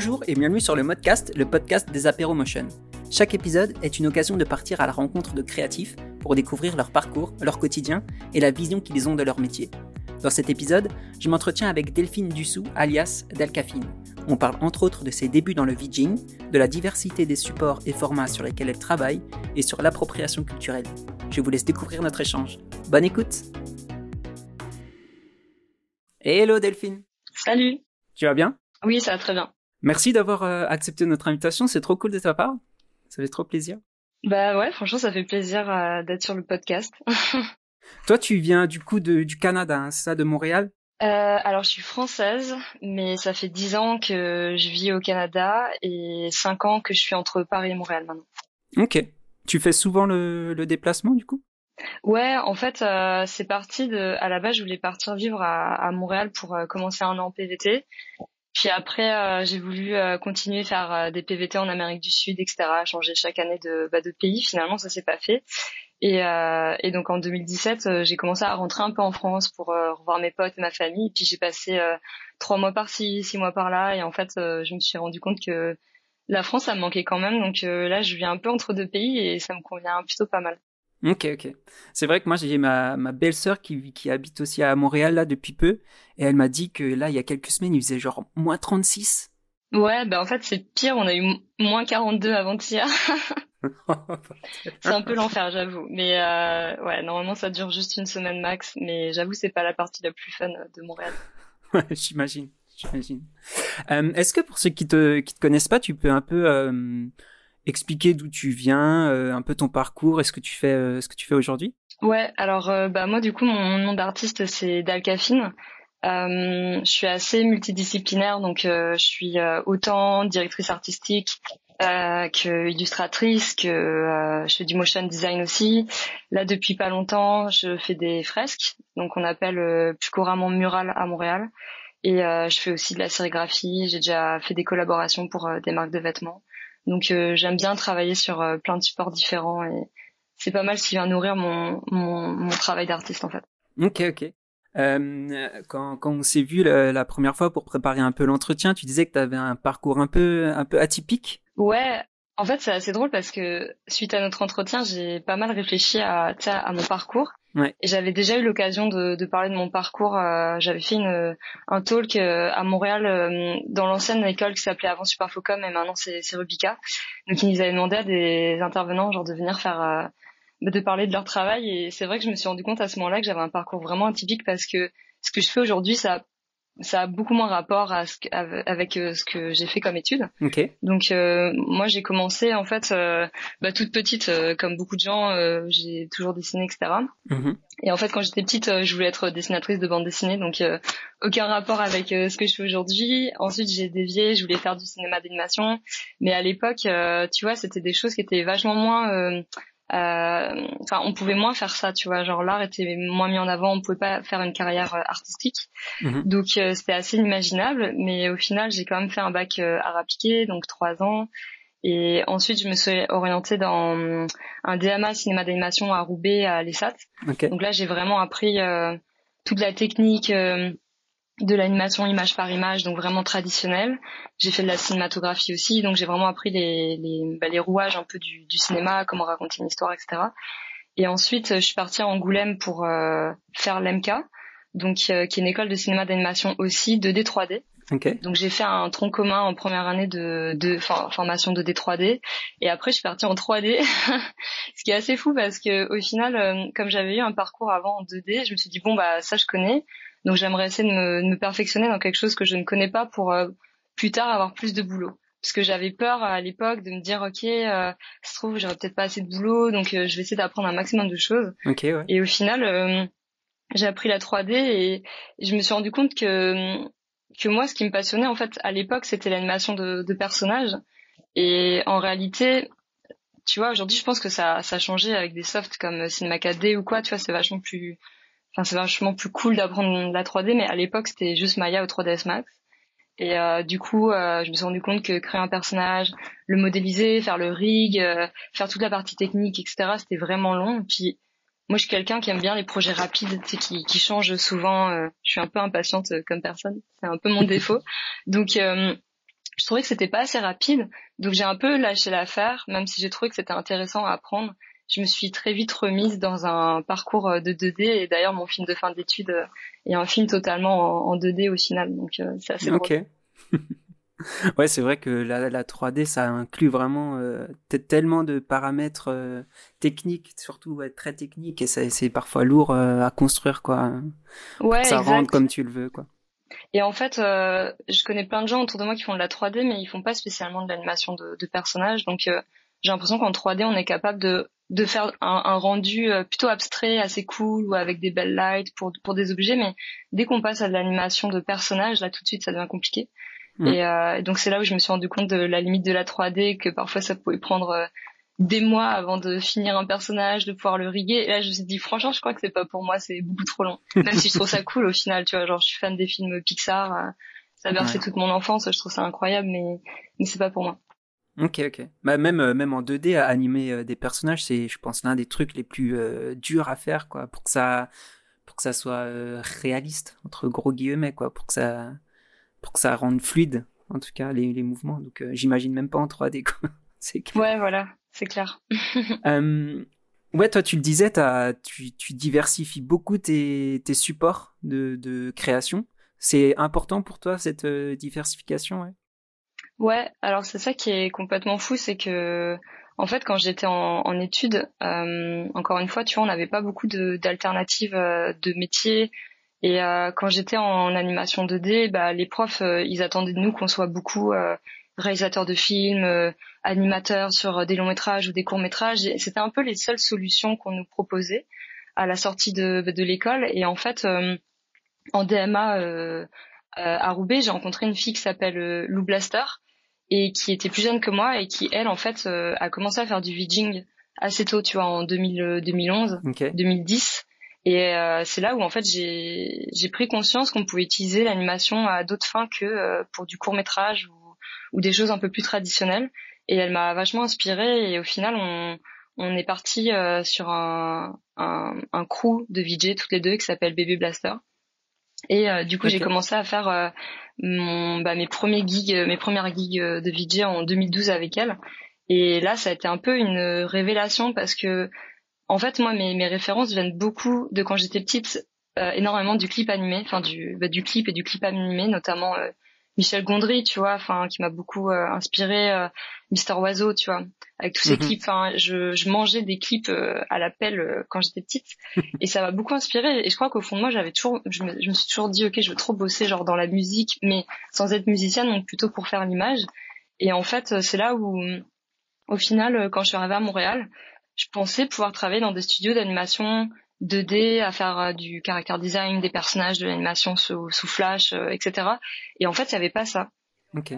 Bonjour et bienvenue sur le Modcast, le podcast des Apéro Motion. Chaque épisode est une occasion de partir à la rencontre de créatifs pour découvrir leur parcours, leur quotidien et la vision qu'ils ont de leur métier. Dans cet épisode, je m'entretiens avec Delphine Dussou, alias Delcafine. On parle entre autres de ses débuts dans le VJing, de la diversité des supports et formats sur lesquels elle travaille et sur l'appropriation culturelle. Je vous laisse découvrir notre échange. Bonne écoute Hello Delphine Salut Tu vas bien? Oui, ça va très bien. Merci d'avoir euh, accepté notre invitation, c'est trop cool de ta part. Ça fait trop plaisir. Bah ouais, franchement, ça fait plaisir euh, d'être sur le podcast. Toi, tu viens du coup de, du Canada, hein, ça, de Montréal? Euh, alors, je suis française, mais ça fait dix ans que je vis au Canada et cinq ans que je suis entre Paris et Montréal maintenant. Ok. Tu fais souvent le, le déplacement du coup? Ouais, en fait, euh, c'est parti de. À la base, je voulais partir vivre à, à Montréal pour commencer un an en PVT. Puis après, euh, j'ai voulu euh, continuer faire euh, des PVT en Amérique du Sud, etc. Changer chaque année de, bah, de pays. Finalement, ça s'est pas fait. Et, et donc en 2017, j'ai commencé à rentrer un peu en France pour revoir mes potes et ma famille. Puis j'ai passé trois mois par-ci, six mois par-là. Et en fait, je me suis rendu compte que la France, ça me manquait quand même. Donc là, je vis un peu entre deux pays et ça me convient plutôt pas mal. Ok, ok. C'est vrai que moi j'ai ma, ma belle-sœur qui, qui habite aussi à Montréal là depuis peu et elle m'a dit que là il y a quelques semaines il faisait genre moins 36. Ouais, ben en fait c'est pire, on a eu moins 42 avant-hier. c'est un peu l'enfer, j'avoue. Mais euh, ouais, normalement ça dure juste une semaine max, mais j'avoue c'est pas la partie la plus fun de Montréal. ouais, j'imagine, j'imagine. Euh, Est-ce que pour ceux qui te qui te connaissent pas, tu peux un peu euh, expliquer d'où tu viens, euh, un peu ton parcours, et ce que tu fais, euh, ce que tu fais aujourd'hui? Ouais, alors euh, bah moi du coup mon nom d'artiste c'est Dalcafine. je suis assez multidisciplinaire, donc je suis autant directrice artistique que illustratrice, que je fais du motion design aussi. Là depuis pas longtemps, je fais des fresques, donc on appelle plus couramment mural à Montréal. Et je fais aussi de la sérigraphie. J'ai déjà fait des collaborations pour des marques de vêtements. Donc euh, j'aime bien travailler sur euh, plein de supports différents et c'est pas mal qui vient nourrir mon, mon, mon travail d'artiste en fait. Ok, ok. Euh, quand, quand on s'est vu la, la, première fois pour préparer un peu l'entretien, tu disais que tu avais un parcours un peu, un peu atypique? Ouais, en fait c'est assez drôle parce que suite à notre entretien, j'ai pas mal réfléchi à, à mon parcours Ouais. Et j'avais déjà eu l'occasion de, de, parler de mon parcours. Euh, j'avais fait une, un talk euh, à Montréal euh, dans l'ancienne école qui s'appelait avant Superfocom et maintenant c'est Rubica. Donc ils nous avaient demandé à des intervenants genre de venir faire euh, de parler de leur travail et c'est vrai que je me suis rendu compte à ce moment-là que j'avais un parcours vraiment atypique parce que ce que je fais aujourd'hui ça ça a beaucoup moins rapport à ce, avec euh, ce que j'ai fait comme étude. Okay. Donc euh, moi j'ai commencé en fait euh, bah, toute petite euh, comme beaucoup de gens euh, j'ai toujours dessiné etc. Mm -hmm. Et en fait quand j'étais petite je voulais être dessinatrice de bande dessinée donc aucun rapport avec ce que je fais aujourd'hui. Ensuite j'ai dévié je voulais faire du cinéma d'animation mais à l'époque tu vois c'était des choses qui étaient vachement moins euh, enfin on pouvait moins faire ça tu vois. Genre l'art était moins mis en avant. On pouvait pas faire une carrière euh, artistique. Mmh. donc euh, c'était assez inimaginable. Mais au final j'ai quand même fait un bac euh, art appliqué donc trois ans. Et ensuite je me suis orientée dans un DMA cinéma d'animation à Roubaix à l'ESAT. Okay. donc là j'ai vraiment appris euh, toute la technique de l'animation image par image, donc vraiment traditionnelle. J'ai fait de la cinématographie aussi, donc j'ai vraiment appris les, les, bah, les rouages un peu du, du, cinéma, comment raconter une histoire, etc. Et ensuite, je suis partie à Angoulême pour euh, faire l'MK, donc euh, qui est une école de cinéma d'animation aussi, 2D 3D. Okay. Donc j'ai fait un tronc commun en première année de, de formation 2D 3D et après je suis partie en 3D, ce qui est assez fou parce que au final, euh, comme j'avais eu un parcours avant en 2D, je me suis dit bon bah ça je connais, donc j'aimerais essayer de me, de me, perfectionner dans quelque chose que je ne connais pas pour euh, plus tard avoir plus de boulot. Parce que j'avais peur à l'époque de me dire ok, euh, se trouve j'aurais peut-être pas assez de boulot, donc euh, je vais essayer d'apprendre un maximum de choses. Okay, ouais. Et au final, euh, j'ai appris la 3D et, et, je me suis rendu compte que que moi, ce qui me passionnait en fait à l'époque, c'était l'animation de, de personnages. Et en réalité, tu vois, aujourd'hui, je pense que ça, ça a changé avec des softs comme Cinema 4D ou quoi. Tu vois, c'est vachement plus Enfin, c'est vachement plus cool d'apprendre la 3D, mais à l'époque, c'était juste Maya ou 3ds Max. Et euh, du coup, euh, je me suis rendu compte que créer un personnage, le modéliser, faire le rig, euh, faire toute la partie technique, etc., c'était vraiment long. Et puis, moi, je suis quelqu'un qui aime bien les projets rapides, tu sais, qui, qui changent souvent. je suis un peu impatiente comme personne, c'est un peu mon défaut. Donc, je trouvais que c'était pas assez rapide, donc j'ai un peu lâché l'affaire, même si j'ai trouvé que c'était intéressant à apprendre. Je me suis très vite remise dans un parcours euh, de 2D et d'ailleurs mon film de fin d'études euh, est un film totalement en, 2D au final, donc euh, c'est assez Ok. ouais, c'est vrai que la, la, 3D, ça inclut vraiment tellement de paramètres techniques, surtout très techniques, et c'est parfois lourd à construire, quoi. Ouais, ça rentre comme tu le veux, quoi. Et en fait, je connais plein de gens autour de moi qui font de la 3D, mais ils font pas spécialement de l'animation de, de, personnages. Donc, j'ai l'impression qu'en 3D, on est capable de, de faire un, un rendu euh, plutôt abstrait, assez cool, ou avec des belles lights pour, pour des objets. Mais dès qu'on passe à de l'animation de personnages, là, tout de suite, ça devient compliqué. Mm. Et euh, donc, c'est là où je me suis rendu compte de la limite de la 3D, que parfois, ça pouvait prendre des mois avant de finir un personnage, de pouvoir le riguer. Et là, je me suis dit, franchement, je crois que c'est pas pour moi, c'est beaucoup trop long. Même si je trouve ça cool au final, tu vois, genre, je suis fan des films Pixar, euh, ça a bercé toute mon enfance, je trouve ça incroyable, mais, mais c'est pas pour moi. Ok, ok. Bah, même, euh, même en 2D, à animer euh, des personnages, c'est, je pense, l'un des trucs les plus durs à faire, quoi, pour que ça, pour que ça soit réaliste, entre gros guillemets, quoi, pour que ça, pour que ça rende fluide, en tout cas, les, les mouvements. Donc, j'imagine même pas en 3D, quoi. Ouais, voilà c'est clair. euh, ouais, toi, tu le disais, tu, tu, diversifies beaucoup tes, tes supports de, de création. C'est important pour toi, cette euh, diversification ouais, ouais, alors c'est ça qui est complètement fou, c'est que en fait, quand j'étais en, en études, euh, encore une fois, tu vois, on n'avait pas beaucoup d'alternatives de, de métiers. Et euh, quand j'étais en animation 2D, bah, les profs, euh, ils attendaient de nous qu'on soit beaucoup euh, réalisateurs de films, euh, animateurs sur des longs métrages ou des courts métrages. C'était un peu les seules solutions qu'on nous proposait à la sortie de, de l'école. Et en fait, euh, en DMA euh, à Roubaix, j'ai rencontré une fille qui s'appelle Lou Blaster et qui était plus jeune que moi et qui, elle, en fait, a commencé à faire du vidging assez tôt, tu vois, en 2000, 2011, 2010. Et c'est là où en fait j'ai pris conscience qu'on pouvait utiliser l'animation à d'autres fins que pour du court métrage ou des choses un peu plus traditionnelles. Et elle m'a vachement inspirée et au final on, on est parti euh, sur un, un, un, crew de VJ toutes les deux qui s'appelle Baby Blaster. Et euh, du coup j'ai commencé à faire euh, mon, bah, mes premiers gigs, mes premières gigs de VJ en 2012 avec elle. Et là ça a été un peu une révélation parce que en fait moi mes, mes références viennent beaucoup de quand j'étais petite, énormément du clip animé, enfin du, bah, du clip et du clip animé notamment Michel Gondry, tu vois, enfin qui m'a beaucoup euh, inspiré, euh, Mister Oiseau, tu vois, avec tous ces mhm. clips. Enfin, je, je, mangeais des clips euh, à la pelle quand j'étais petite, et ça m'a beaucoup inspiré. Et je crois qu'au fond de moi, j'avais toujours, je me, je me, suis toujours dit, ok, je veux trop bosser genre dans la musique, mais sans être musicienne, donc plutôt pour faire l'image. Et en fait, c'est là où, au final, quand je suis arrivée à Montréal, je pensais pouvoir travailler dans des studios d'animation 2D, à faire euh, du character design des personnages, de l'animation sous, sous, Flash, euh, etc. Et en fait, il n'y avait pas ça.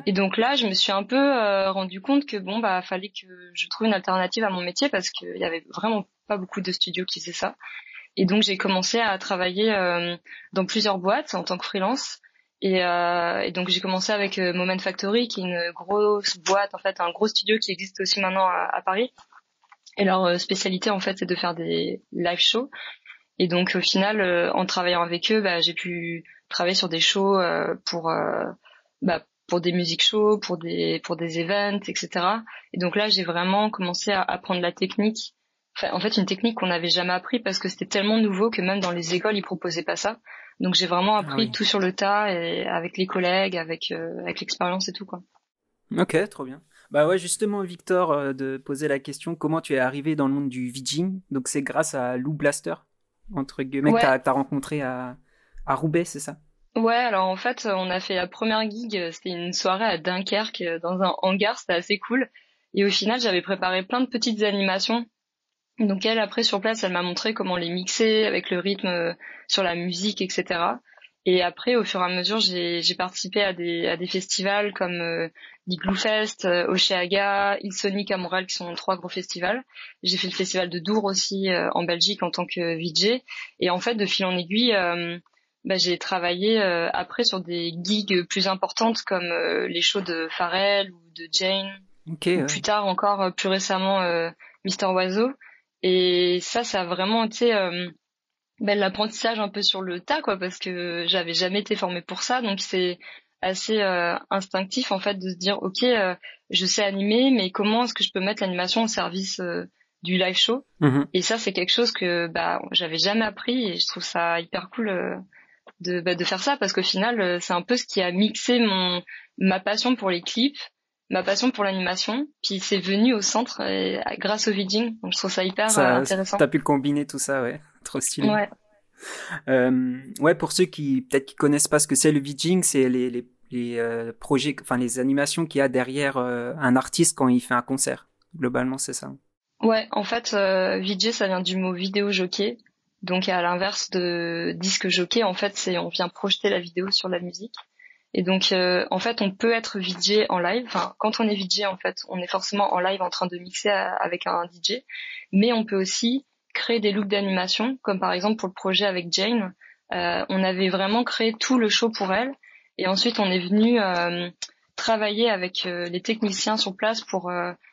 Et donc là, je me suis un peu euh, rendu compte que bon, bah, fallait que je trouve une alternative à mon métier parce qu'il y avait vraiment pas beaucoup de studios qui faisaient ça. Et donc j'ai commencé à travailler dans plusieurs boîtes en tant que freelance. Et, et donc j'ai commencé avec Moment Factory, qui est une grosse boîte, en fait, un gros studio qui existe aussi maintenant à, à Paris, et leur euh, spécialité, en fait, c'est de faire des live shows. Et donc, au final, euh, en travaillant avec eux, bah, j'ai pu travailler sur des shows euh, pour bah, pour des musiques shows, pour des pour des events, etc. Et donc là, j'ai vraiment commencé à apprendre la technique. Enfin, en fait, une technique qu'on n'avait jamais appris parce que c'était tellement nouveau que même dans les écoles, ils proposaient pas ça. Donc j'ai vraiment ah appris tout sur le tas et avec les collègues, avec avec l'expérience et tout quoi. Ok, trop bien. Bah ouais, justement, Victor, euh, de poser la question comment tu es arrivé dans le monde du VJing. Donc c'est grâce à Lou Blaster, entre guillemets, que t'as rencontré à, à Roubaix, c'est ça? Ouais, alors en fait, on a fait la première gig, euh, c'était une soirée à Dunkerque, euh, dans un hangar, c'était assez cool. Et au final, j'avais préparé plein de petites animations. Donc elle, après, sur place, elle m'a montré comment les mixer avec le rythme sur la musique, etc. Et après, au fur et à mesure, j'ai participé à des, à des festivals comme euh, Fest, euh, Oceaga, Ilsonic à Montréal, qui sont trois gros festivals. J'ai fait le festival de Dour aussi euh, en Belgique en tant que VJ. Et en fait, de fil en aiguille, euh, bah, j'ai travaillé après sur des gigs plus importantes comme les shows de Pharrell ou de Jane. ou plus tard encore, plus récemment, Mister Oiseau. Et ça, ça a vraiment été ben, l'apprentissage un peu sur le tas quoi parce que j'avais jamais été formée pour ça donc c'est assez instinctif en fait de se dire ok je sais animer mais comment est-ce que je peux mettre l'animation au service du live show? Mm-hmm. et ça c'est quelque chose que bah j'avais jamais appris et je trouve ça hyper cool de bah, de faire ça parce qu'au final c'est un peu ce qui a mixé mon ma passion pour les clips ma passion pour l'animation. Puis c'est venu au centre grâce au vidging. Donc je trouve ça hyper ça, euh, intéressant. T'as pu combiner tout ça, ouais. Trop stylé. Ouais. Euh, ouais, pour ceux qui peut-être qui connaissent pas ce que c'est le vidging, c'est les, les, les euh, projets, enfin les animations qu'il y a derrière euh, un artiste quand il fait un concert. Globalement, c'est ça. Ouais, en fait, euh, VJ, ça vient du mot vidéo jockey. Donc à l'inverse de disque jockey, en fait, c'est on vient projeter la vidéo sur la musique. Et donc, euh, en fait, on peut être VJ en live. Enfin, quand on est VJ, en fait, on est forcément en live en train de mixer avec un DJ. Mais on peut aussi créer des looks d'animation, comme par exemple pour le projet avec Jane. Euh, on avait vraiment créé tout le show pour elle. Et ensuite, on est venu euh, travailler avec les techniciens sur place pour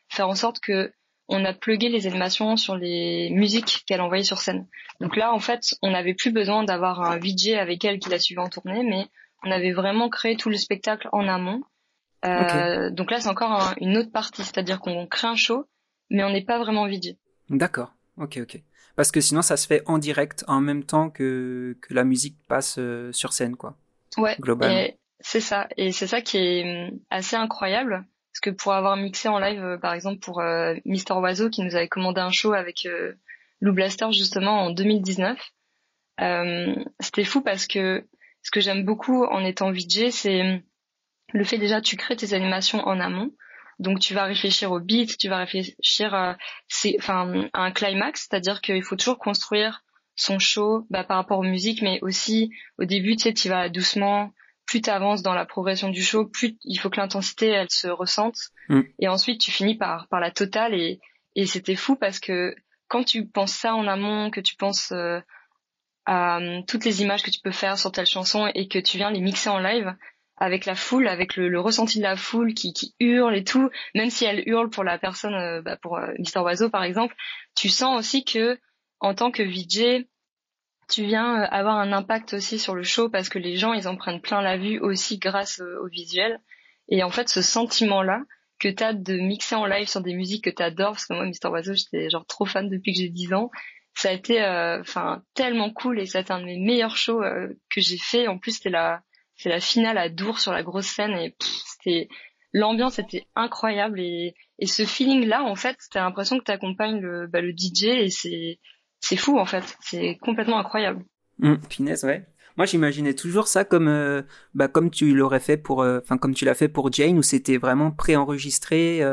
faire en sorte que on a plugué les animations sur les musiques qu'elle envoyait sur scène. Donc là, en fait, on n'avait plus besoin d'avoir un VJ avec elle qui la suivait en tournée, mais on avait vraiment créé tout le spectacle en amont. Euh, donc là, c'est encore une autre partie, c'est-à-dire qu'on crée un show, mais on n'est pas vraiment vidé. D'accord. Ok, ok. Parce que sinon, ça se fait en direct, en même temps que, que la musique passe euh, sur scène, quoi. Ouais. Globalement. C'est ça. Et c'est ça qui est hum, assez incroyable. Parce que pour avoir mixé en live, euh, par exemple, pour Mister Oiseau, qui nous avait commandé un show avec Lou Blaster, justement, en 2019, c'était fou parce que ce que j'aime beaucoup en étant VJ, c'est le fait déjà tu crées tes animations en amont. Donc tu vas réfléchir au beat, tu vas réfléchir à, enfin, à un climax, c'est-à-dire qu'il faut toujours construire son show bah, par rapport aux musiques, mais aussi au début, tu sais, tu vas doucement, plus tu avances dans la progression du show, plus il faut que l'intensité, elle se ressente. Mm. Et ensuite, tu finis par, par la totale. Et, et c'était fou parce que quand tu penses ça en amont, que tu penses euh, euh, toutes les images que tu peux faire sur telle chanson et que tu viens les mixer en live avec la foule, avec le, ressenti de la foule qui, qui, hurle et tout, même si elle hurle pour la personne, euh, bah pour euh, Mister Oiseau par exemple, tu sens aussi que en tant que VJ, tu viens euh, avoir un impact aussi sur le show parce que les gens ils en prennent plein la vue aussi grâce au visuel. Et en fait, ce sentiment-là que tu as de mixer en live sur des musiques que tu adores, parce que moi, Mister Oiseau, j'étais genre trop fan depuis que j'ai 10 ans, ça a été enfin tellement cool et c'est un de mes meilleurs shows que j'ai fait. En plus, c'était la c'est la finale à Dour sur la grosse scène et c'était l'ambiance était incroyable et, et ce feeling là en fait, t'as l'impression que t'accompagnes le bah, le DJ et c'est c'est fou en fait, c'est complètement incroyable. Mmh, ouais. Moi, j'imaginais toujours ça comme, euh, bah, comme tu l'aurais fait pour, enfin, comme tu l'as fait pour Jane, où c'était vraiment préenregistré,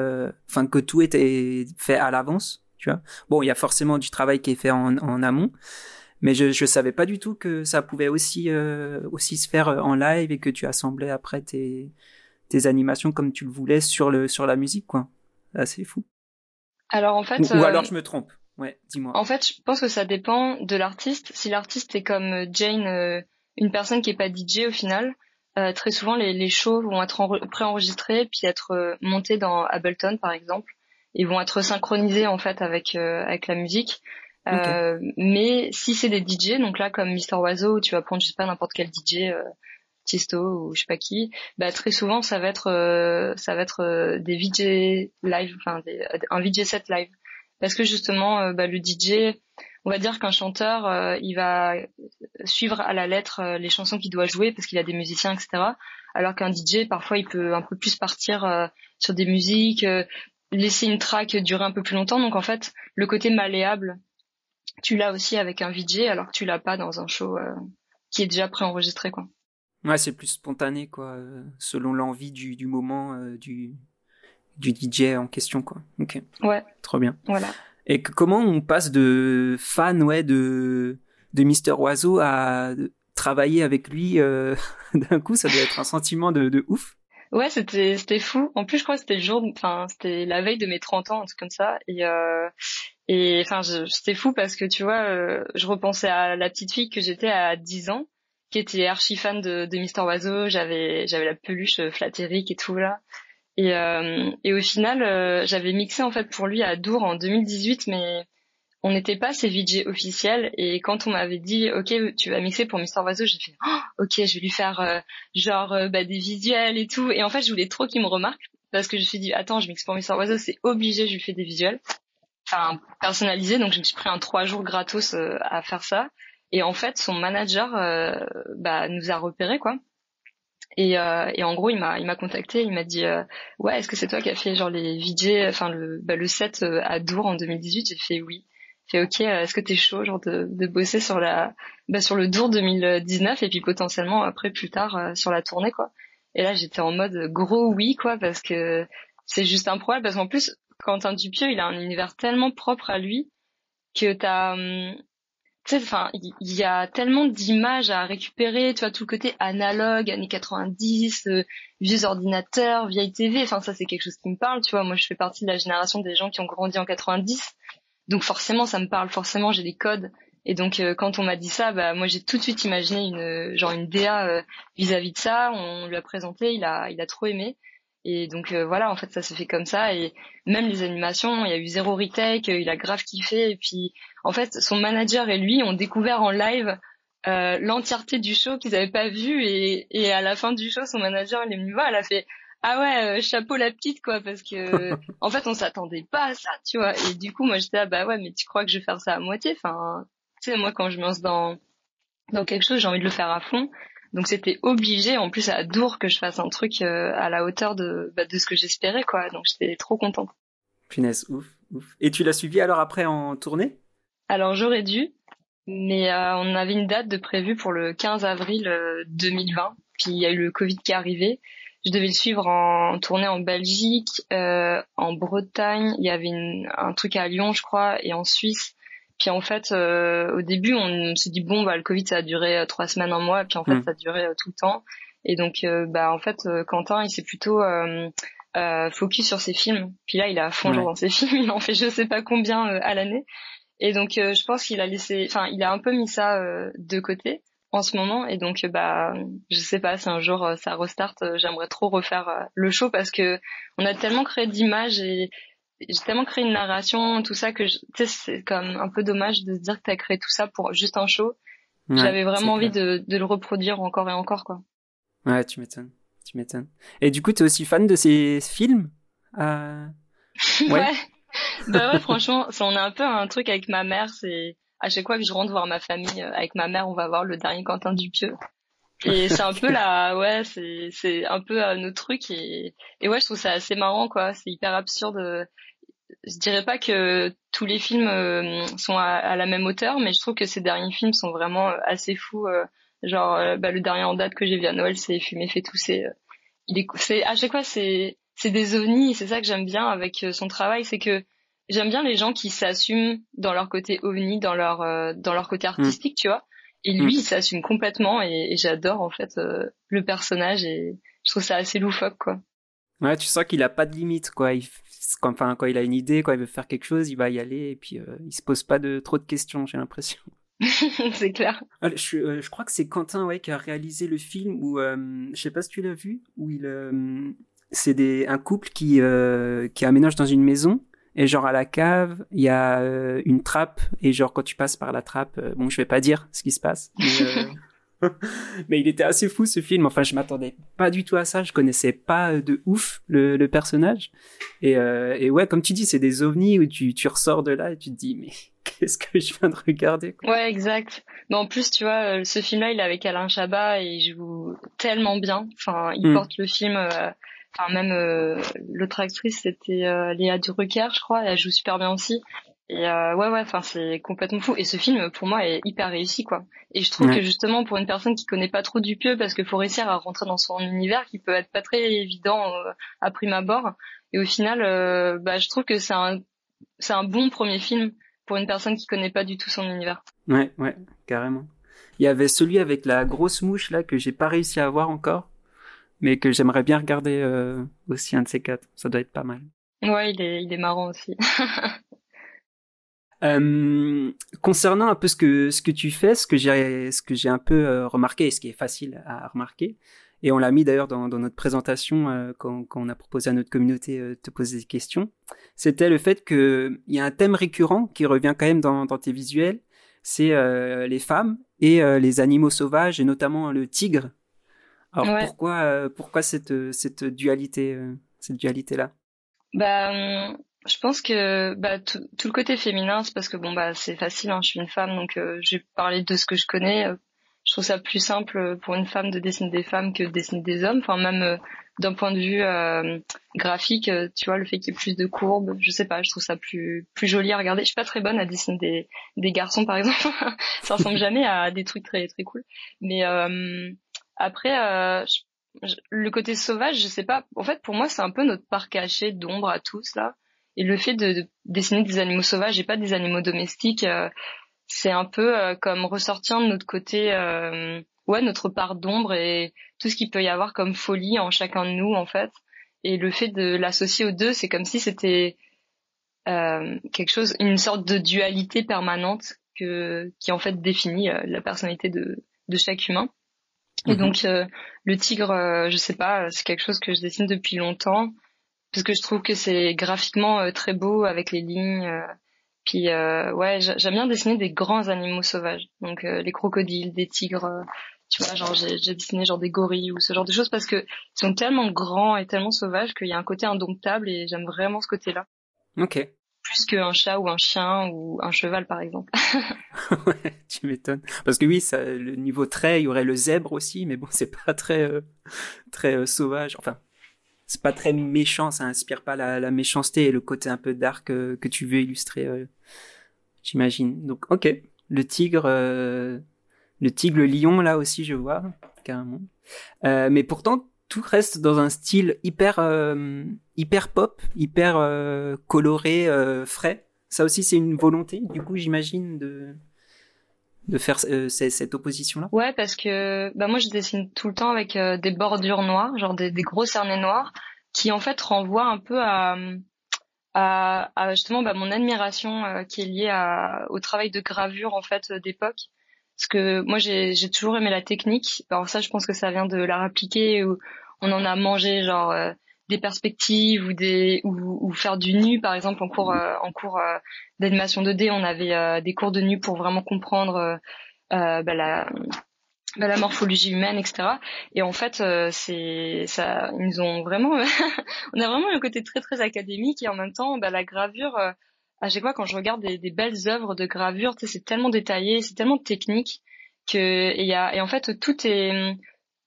enfin, que tout était fait à l'avance. Bon, il y a forcément du travail qui est fait en, amont, mais je ne savais pas du tout que ça pouvait aussi euh, aussi se faire euh, en live et que tu assemblais après tes tes animations comme tu le voulais sur le sur la musique quoi. C'est fou. Alors en fait ou, euh, alors je me trompe. Ouais, dis-moi. En fait, je pense que ça dépend de l'artiste. Si l'artiste est comme Jane, une personne qui est pas DJ au final, très souvent les, les shows vont être préenregistrés puis être montés dans Ableton par exemple ils vont être synchronisés en fait avec avec la musique. Euh, mais si c'est des DJ, donc là comme Mister Oiseau, tu vas prendre je sais pas n'importe quel DJ, euh, Tisto ou je sais pas qui, bah très souvent ça va être euh, ça va être euh, des VJ live, enfin un VJ set live, parce que justement bah, le DJ, on va dire qu'un chanteur il va suivre à la lettre les chansons qu'il doit jouer parce qu'il a des musiciens etc. Alors qu'un DJ parfois il peut un peu plus partir sur des musiques laisser une track durer un peu plus longtemps. Donc en fait, le côté malléable, tu l'as aussi avec un VJ alors que tu l'as pas dans un show euh, qui est déjà préenregistré quoi. Ouais, c'est plus spontané quoi, euh, selon l'envie du, du moment euh, du du DJ en question quoi. OK. Ouais. Trop bien. Voilà. Et comment on passe de fan ouais de de Mister Oiseau à travailler avec lui d'un coup, ça doit être un sentiment de, de ouf. Ouais, c'était c'était fou. En plus, je crois que c'était le jour, enfin, c'était la veille de mes 30 ans, un truc comme ça. Et euh, et enfin, c'était fou parce que tu vois, euh, je repensais à la petite fille que j'étais à 10 ans, qui était archi fan de, de Mister Oiseau. J'avais j'avais la peluche Flatteric et tout là. Et euh, et au final, euh, j'avais mixé en fait pour lui à Dour en 2018, mais on n'était pas ses VJ officiels et quand on m'avait dit ok tu vas mixer pour Mister Oiseau j'ai fait oh, ok je vais lui faire euh, genre euh, bah, des visuels et tout et en fait je voulais trop qu'il me remarque parce que je me suis dit attends je mixe pour Mister Oiseau c'est obligé je lui fais des visuels enfin personnalisés donc je me suis pris un trois jours gratos euh, à faire ça. Et en fait son manager bah, nous a repéré quoi. Et, et, en gros, il m'a, il m'a contacté, il m'a dit, ouais, est-ce que c'est toi qui as fait genre les VJ, enfin le, bah, le set à Dour en 2018 J'ai fait oui. Fait ok euh, est-ce que t'es chaud genre de, de bosser sur la bah, sur le Dour 2019 et puis potentiellement après plus tard euh, sur la tournée quoi? Et là j'étais en mode gros oui quoi parce que c'est juste un problème parce qu'en plus Quentin Dupieux il a un univers tellement propre à lui que t'as hum, enfin il y, a tellement d'images à récupérer tu vois tout le côté analogue années 90 euh, vieux ordinateurs vieille TV enfin ça c'est quelque chose qui me parle tu vois moi je fais partie de la génération des gens qui ont grandi en 90 donc forcément, ça me parle. Forcément, j'ai des codes. Et donc euh, quand on m'a dit ça, bah moi j'ai tout de suite imaginé une genre une DA euh, vis-à-vis de ça. On lui a présenté, il a il a trop aimé. Et donc euh, voilà, en fait ça s'est fait comme ça. Et même les animations, il y a eu zéro retake, il a grave kiffé. Et puis en fait son manager et lui ont découvert en live l'entièreté du show qu'ils avaient pas vu. Et, et à la fin du show, son manager il est venu voir, elle a fait ah ouais, euh, chapeau la petite quoi, parce que en fait on s'attendait pas à ça, tu vois. Et du coup moi j'étais ah bah ouais, mais tu crois que je vais faire ça à moitié? Enfin, tu sais moi quand je me lance dans dans quelque chose, j'ai envie de le faire à fond. Donc c'était obligé, en plus à Dour, que je fasse un truc euh, à la hauteur de bah, de ce que j'espérais quoi. Donc j'étais trop contente. Punaise, ouf, ouf. Et tu l'as suivi alors après en tournée? Alors j'aurais dû, mais euh, on avait une date de prévue pour le 15 avril 2020. Puis il y a eu le Covid qui est arrivé je devais le suivre en tournée en Belgique, euh, en Bretagne. Il y avait un truc à Lyon, je crois, et en Suisse. Puis en fait, euh, au début, on s'est dit bon, bah le Covid ça a duré euh, trois semaines, un mois, puis en fait, mm. ça a duré tout le temps. Et donc, bah en fait, Quentin, il s'est plutôt focus sur ses films. Puis là, il a à fond dans ses films. Il en fait je sais pas combien à l'année. Et donc, je pense qu'il a laissé, enfin, il a un peu mis ça de côté en ce moment et donc bah je sais pas si un jour euh, ça restart euh, j'aimerais trop refaire euh, le show parce que on a tellement créé d'images et j'ai tellement créé une narration tout ça que c'est comme un peu dommage de se dire que t'as créé tout ça pour juste un show j'avais vraiment envie de, de, le reproduire encore et encore quoi ouais tu m'étonnes tu m'étonnes et du coup t'es aussi fan de ces films ouais. ouais. bah ouais franchement ça on a un peu un truc avec ma mère c'est à chaque fois que je rentre voir ma famille euh, avec ma mère, on va voir le dernier Quentin Dupieux. Et c'est un peu là, ouais, c'est c'est un peu euh, notre truc et et ouais, je trouve ça assez marrant quoi. C'est hyper absurde. Je dirais pas que tous les films euh, sont à, la même hauteur, mais je trouve que ces derniers films sont vraiment assez fous. Genre, bah, le dernier en date que j'ai vu à Noël, c'est Fumer fait tousser. Il est, c'est à chaque fois c'est c'est des ovnis. C'est ça que j'aime bien avec son travail, c'est que j'aime bien les gens qui s'assument dans leur côté ovni, dans leur euh, dans leur côté artistique, tu vois. Et lui, mm. il s'assume complètement et, j'adore en fait euh, le personnage et je trouve ça assez loufoque quoi. Ouais, tu sens qu'il a pas de limite quoi. Il, quand, enfin, quand il a une idée, quand il veut faire quelque chose, il va y aller et puis euh, il se pose pas de trop de questions, j'ai l'impression. c'est clair. Ah, je, je, crois que c'est Quentin ouais qui a réalisé le film où je sais pas si tu l'as vu où il c'est un couple qui qui aménage dans une maison et genre à la cave, il y a euh, une trappe et genre quand tu passes par la trappe, euh, bon je vais pas dire ce qui se passe, mais, euh, mais il était assez fou ce film. Enfin je m'attendais pas du tout à ça, je connaissais pas de ouf le, le personnage. Et, et ouais comme tu dis c'est des ovnis où tu, tu ressors de là et tu te dis mais qu'est-ce que je viens de regarder quoi. Ouais exact. Mais en plus tu vois ce film-là il est avec Alain Chabat et il joue tellement bien. Enfin il hmm. porte le film Enfin, même euh, l'autre actrice, c'était euh, Léa Drucker, je crois. Elle joue super bien aussi. Et euh, ouais, ouais, enfin, c'est complètement fou. Et ce film, pour moi, est hyper réussi, quoi. Et je trouve que justement, pour une personne qui connaît pas trop Dupieux, parce qu'il faut réussir à rentrer dans son univers, qui peut être pas très évident à prime abord. Et au final, bah, je trouve que c'est un, c'est un bon premier film pour une personne qui connaît pas du tout son univers. Ouais, ouais, carrément. Il y avait celui avec la grosse mouche là que j'ai pas réussi à voir encore mais que j'aimerais bien regarder euh, aussi un de ces quatre. Ça doit être pas mal. Ouais, il est, il est marrant aussi. euh, concernant un peu ce que ce que tu fais, ce que j'ai ce que j'ai un peu euh, remarqué et ce qui est facile à remarquer, et on l'a mis d'ailleurs dans, notre présentation quand, on a proposé à notre communauté de te poser des questions, c'était le fait qu'il y a un thème récurrent qui revient quand même dans, tes visuels, c'est les femmes et les animaux sauvages, et notamment le tigre. Alors pourquoi, pourquoi cette, cette dualité, cette dualité-là? Bah, hum, je pense que bah, tout, le côté féminin, c'est parce que bon bah c'est facile, hein, je suis une femme, donc euh, je vais parler de ce que je connais. Je trouve ça plus simple pour une femme de dessiner des femmes que de dessiner des hommes. Enfin même euh, d'un point de vue euh, graphique, tu vois, le fait qu'il y ait plus de courbes, je sais pas, je trouve ça plus plus joli à regarder. Je suis pas très bonne à dessiner des, des garçons par exemple, ça ressemble jamais à des trucs très très cool. Mais après, le côté sauvage, je sais pas. En fait, pour moi, c'est un peu notre part caché d'ombre à tous là. Et le fait de, dessiner des animaux sauvages et pas des animaux domestiques, euh, c'est un peu euh, comme ressortir de notre côté, euh, ouais, notre part d'ombre et tout ce qu'il peut y avoir comme folie en chacun de nous en fait. Et le fait de l'associer aux deux, c'est comme si c'était quelque chose, une sorte de dualité permanente que qui en fait définit la personnalité de, de chaque humain. Et mhm. donc le tigre, je sais pas, c'est quelque chose que je dessine depuis longtemps parce que je trouve que c'est graphiquement euh, très beau avec les lignes. Euh, puis euh, ouais, j'aime bien dessiner des grands animaux sauvages, donc les crocodiles, des tigres. tu vois, genre j'ai dessiné genre des gorilles ou ce genre de choses parce que ils sont tellement grands et tellement sauvages qu'il y a un côté indomptable et j'aime vraiment ce côté-là. Ok. Plus qu'un chat ou un chien ou un cheval par exemple. ouais, tu m'étonnes. Parce que oui, ça, le niveau trait, il y aurait le zèbre aussi, mais bon, c'est pas très très sauvage. Enfin, c'est pas très méchant, ça inspire pas la, méchanceté et le côté un peu dark euh, que tu veux illustrer, euh, j'imagine. Donc, ok, le tigre, euh, le tigre, le lion, là aussi, je vois, carrément. mais pourtant, tout reste dans un style hyper, hyper pop, hyper coloré, frais. Ça aussi, c'est une volonté, du coup, j'imagine, de de faire cette opposition là Ouais, parce que bah moi je dessine tout le temps avec euh, des bordures noires, genre des, gros cernets noirs, qui en fait renvoient un peu à, justement bah, mon admiration euh, qui est liée au travail de gravure en fait d'époque. Parce que moi j'ai toujours aimé la technique. Alors ça, je pense que ça vient de l'art appliqué où on en a mangé genre euh, des perspectives ou des ou, ou, faire du nu par exemple en cours euh, en cours euh, d'animation 2D on avait euh, des cours de nu pour vraiment comprendre bah, la bah, la morphologie humaine etc et en fait c'est ça ils nous ont vraiment on a vraiment un côté très très académique et en même temps bah, la gravure à chaque fois quand je regarde des, des belles œuvres de gravure c'est tellement détaillé c'est tellement technique que et, y a, et en fait tout est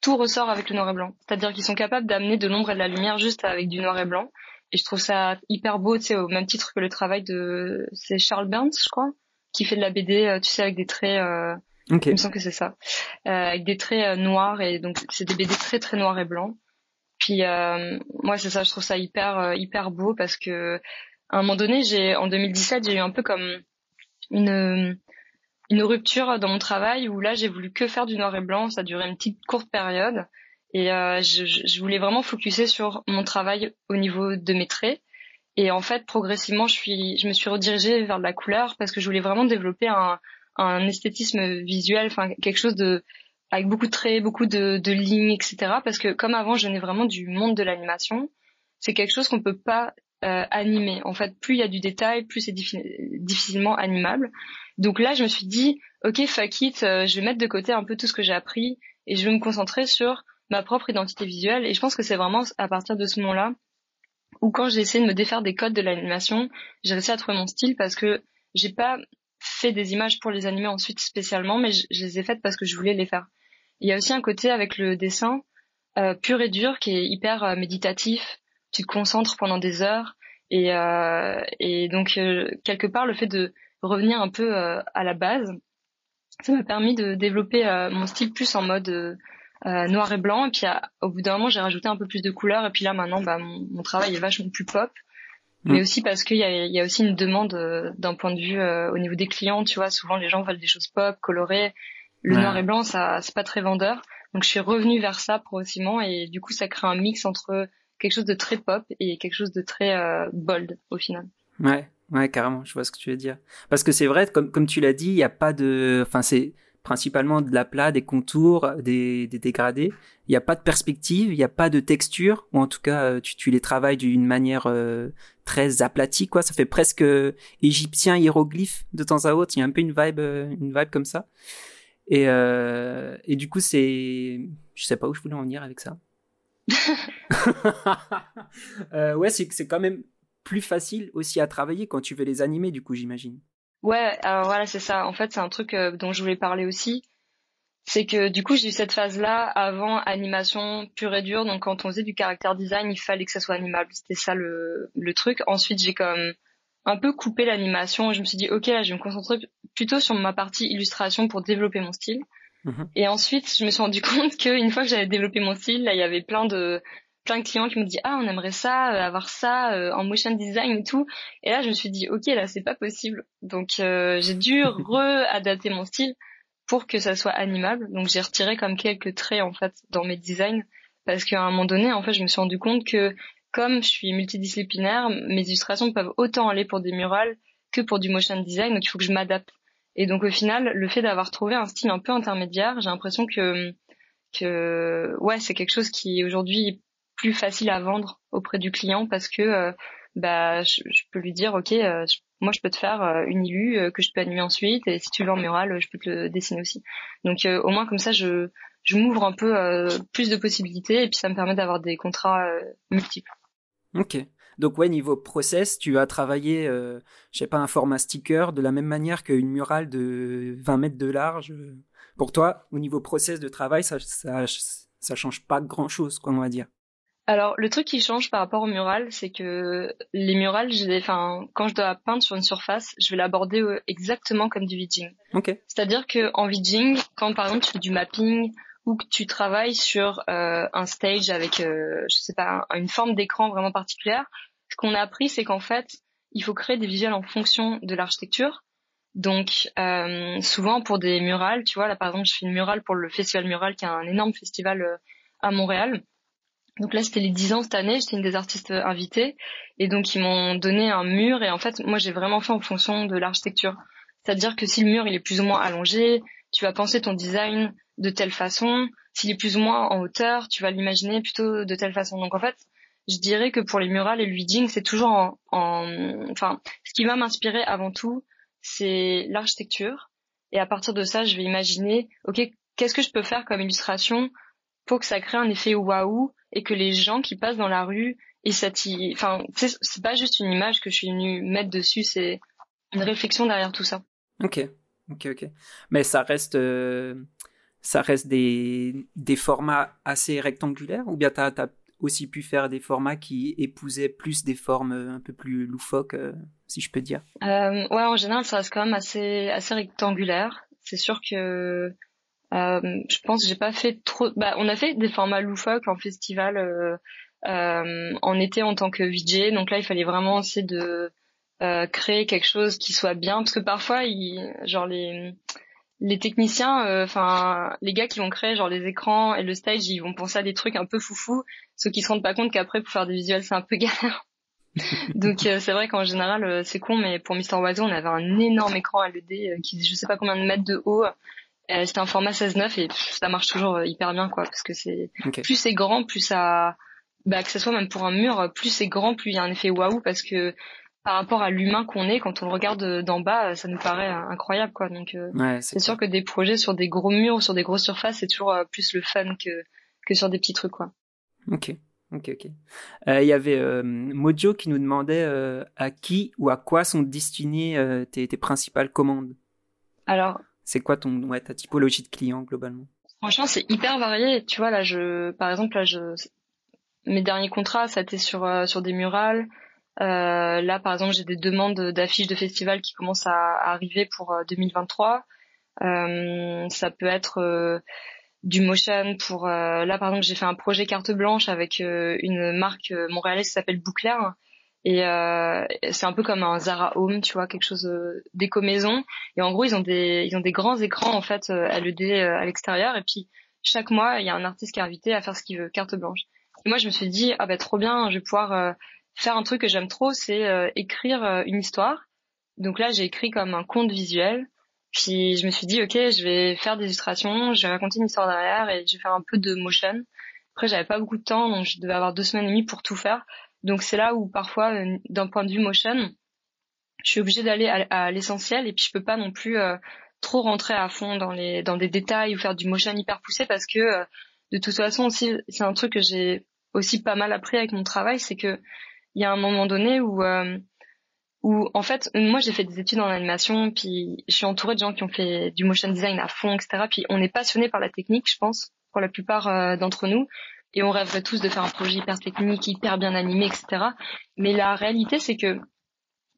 tout ressort avec le noir et blanc. C'est-à-dire qu'ils sont capables d'amener de l'ombre et de la lumière juste avec du noir et blanc. Et je trouve ça hyper beau, tu sais, au même titre que le travail de, c'est Charles Burns, je crois, qui fait de la BD, euh, tu sais, avec des traits, euh... il me semble que c'est ça, euh, avec des traits euh, noirs et donc c'est des BD très très noirs et blancs. Puis euh, moi c'est ça, je trouve ça hyper hyper beau parce que à un moment donné, j'ai en 2017, j'ai eu un peu comme une une rupture dans mon travail où là j'ai voulu que faire du noir et blanc. Ça a duré une petite courte période et euh, je, je, voulais vraiment focuser sur mon travail au niveau de mes traits. Et en fait, progressivement, je suis, je me suis redirigée vers de la couleur parce que je voulais vraiment développer un, un esthétisme visuel, enfin quelque chose de avec beaucoup de traits, beaucoup de, de lignes, etc. Parce que comme avant, je venais vraiment du monde de l'animation. C'est quelque chose qu'on peut pas euh, animer. En fait, plus il y a du détail, plus c'est difficilement animable. Donc là, je me suis dit, ok, fuck it, euh, je vais mettre de côté un peu tout ce que j'ai appris et je vais me concentrer sur ma propre identité visuelle. Et je pense que c'est vraiment à partir de ce moment-là où quand j'ai essayé de me défaire des codes de l'animation, j'ai réussi à trouver mon style parce que j'ai pas fait des images pour les animer ensuite spécialement, mais je, les ai faites parce que je voulais les faire. Il y a aussi un côté avec le dessin euh, pur et dur qui est hyper euh, méditatif. Tu te concentres pendant des heures et, euh, et donc quelque part le fait de revenir un peu euh, à la base. Ça m'a permis de développer euh, mon style plus en mode euh, noir et blanc. Et puis au bout d'un moment, j'ai rajouté un peu plus de couleurs. Et puis là, maintenant, bah, mon, travail est vachement plus pop. Mm. Mais aussi parce qu'il y a, y a aussi une demande d'un point de vue au niveau des clients. Tu vois, souvent les gens veulent des choses pop, colorées. Le noir et blanc, ça, c'est pas très vendeur. Donc je suis revenue vers ça progressivement et du coup ça crée un mix entre quelque chose de très pop et quelque chose de très bold au final. Ouais, Ouais, carrément, je vois ce que tu veux dire. Parce que c'est vrai, comme, comme tu l'as dit, il n'y a pas de. Enfin, c'est principalement de la plat, des contours, des, des dégradés. Il n'y a pas de perspective, il n'y a pas de texture, ou en tout cas, euh, tu, tu les travailles d'une manière euh, très aplatie, quoi. Ça fait presque égyptien hiéroglyphe de temps à autre. Il y a un peu une vibe, une vibe comme ça. Et, et du coup, c'est, je sais pas où je voulais en venir avec ça. euh, ouais, c'est quand même plus facile aussi à travailler quand tu veux les animer, du coup, j'imagine. Ouais, alors voilà, c'est ça. En fait, c'est un truc euh, dont je voulais parler aussi. C'est que du coup, j'ai eu cette phase-là avant animation pure et dure. Donc, quand on faisait du caractère design, il fallait que ça soit animable. C'était ça le, le truc. Ensuite, j'ai comme un peu coupé l'animation. Je me suis dit, ok, là, je vais me concentrer plutôt sur ma partie illustration pour développer mon style. Mhm. Et ensuite, je me suis rendu compte qu'une fois que j'avais développé mon style, là, il y avait plein de plein de clients qui me disaient ah on aimerait ça euh, avoir ça euh, en motion design et tout et là je me suis dit ok là c'est pas possible donc euh, j'ai dû re-adapter mon style pour que ça soit animable. Donc j'ai retiré comme quelques traits en fait dans mes designs. Parce qu'à un moment donné en fait je me suis rendu compte que comme je suis multidisciplinaire mes illustrations peuvent autant aller pour des murales que pour du motion design donc il faut que je m'adapte. Et donc au final, le fait d'avoir trouvé un style un peu intermédiaire, j'ai l'impression que que ouais, c'est quelque chose qui aujourd'hui plus facile à vendre auprès du client parce que euh, bah je, peux lui dire ok, euh, moi je peux te faire euh, une illu que je peux animer ensuite et si tu veux en mural, je peux te le dessiner aussi. Donc au moins comme ça, je m'ouvre un peu plus de possibilités et puis ça me permet d'avoir des contrats multiples. Ok. Donc ouais, niveau process, tu as travaillé, je sais pas, un format sticker de la même manière qu'une murale de 20 mètres de large. Pour toi, au niveau process de travail, ça, ça, ça change pas grand chose, quoi, on va dire. Alors, le truc qui change par rapport aux murales, c'est que les murales, enfin, quand je dois peindre sur une surface, je vais l'aborder euh, exactement comme du vidging. Okay. C'est-à-dire que en vidging, quand par exemple tu fais du mapping ou que tu travailles sur euh, un stage avec, euh, je sais pas, une forme d'écran vraiment particulière, ce qu'on a appris, c'est qu'en fait, il faut créer des visuels en fonction de l'architecture. Donc, euh, souvent pour des murales, tu vois, là par exemple, je fais une murale pour le Festival Mural, qui est un énorme festival euh, à Montréal. Donc là, c'était les 10 ans cette année, j'étais une des artistes invitées, et donc ils m'ont donné un mur, et en fait, moi j'ai vraiment fait en fonction de l'architecture. C'est-à-dire que si le mur il est plus ou moins allongé, tu vas penser ton design de telle façon. S'il est plus ou moins en hauteur, tu vas l'imaginer plutôt de telle façon. Donc en fait, je dirais que pour les murales et le wedding, c'est toujours en, en, enfin, ce qui va m'inspirer avant tout, c'est l'architecture. Et à partir de ça, je vais imaginer, ok, qu'est-ce que je peux faire comme illustration pour que ça crée un effet waouh et que les gens qui passent dans la rue et cette, enfin, c'est pas juste une image que je suis venue mettre dessus, c'est une réflexion derrière tout ça. Ok, ok, ok. Mais ça reste, euh, ça reste des, des formats assez rectangulaires ou bien t'as as aussi pu faire des formats qui épousaient plus des formes euh, un peu plus loufoques, euh, si je peux dire? Euh, Ouais, en général, ça reste quand même assez, assez rectangulaire. C'est sûr que je pense j'ai pas fait trop. Bah, on a fait des formats loufoques en festival euh, en été en tant que VJ. Donc là, il fallait vraiment essayer de créer quelque chose qui soit bien, parce que parfois, il, genre les les techniciens, euh, enfin les gars qui vont créer genre les écrans et le stage, ils vont penser à des trucs un peu foufou, ceux qui se rendent pas compte qu'après pour faire des visuels c'est un peu galère. Donc euh, c'est vrai qu'en général euh, c'est con, mais pour Mister Oiseau on avait un énorme écran LED qui je sais pas combien de mètres de haut. C'était un format 16-9 et ça marche toujours hyper bien quoi, parce que c'est plus c'est grand, plus ça, bah que ce soit même pour un mur, plus c'est grand, plus il y a un effet waouh parce que par rapport à l'humain qu'on est quand on le regarde d'en bas ça nous paraît incroyable quoi. Donc euh, c'est sûr que des projets sur des gros murs ou sur des grosses surfaces c'est toujours euh, plus le fun que que sur des petits trucs quoi. Ok. Ok ok. Euh, il y avait Mojo qui nous demandait à qui ou à quoi sont destinées tes, tes principales commandes? Alors c'est quoi ton ta typologie de client globalement? Franchement c'est hyper varié. Tu vois là je par exemple là je mes derniers contrats ça a été sur des murales. Euh, là, par exemple, j'ai des demandes d'affiches de festivals qui commencent à, arriver pour 2023. Euh, euh, ça peut être du motion pour là par exemple j'ai fait un projet carte blanche avec une marque montréalaise qui s'appelle Bouclair et c'est un peu comme un Zara Home tu vois quelque chose d'éco maison et en gros ils ont des ils ont des grands écrans en fait LED à l'extérieur et puis chaque mois il y a un artiste qui est invité à faire ce qu'il veut carte blanche et moi je me suis dit ah bah trop bien je vais pouvoir faire un truc que j'aime trop, c'est euh, écrire euh, une histoire. Donc là, j'ai écrit comme un conte visuel Puis je me suis dit, ok, je vais faire des illustrations, je vais raconter une histoire derrière et je vais faire un peu de motion. Après, j'avais pas beaucoup de temps, donc je devais avoir deux semaines et demie pour tout faire. Donc c'est là où parfois, euh, d'un point de vue motion, je suis obligée d'aller à, l'essentiel et puis je peux pas non plus euh, trop rentrer à fond dans les dans des détails ou faire du motion hyper poussé parce que euh, de toute façon aussi c'est un truc que j'ai aussi pas mal appris avec mon travail, c'est que il y a un moment donné où où en fait moi j'ai fait des études en animation puis je suis entourée de gens qui ont fait du motion design à fond etc puis on est passionné par la technique je pense pour la plupart euh, d'entre nous et on rêverait tous de faire un projet hyper technique hyper bien animé etc mais la réalité c'est que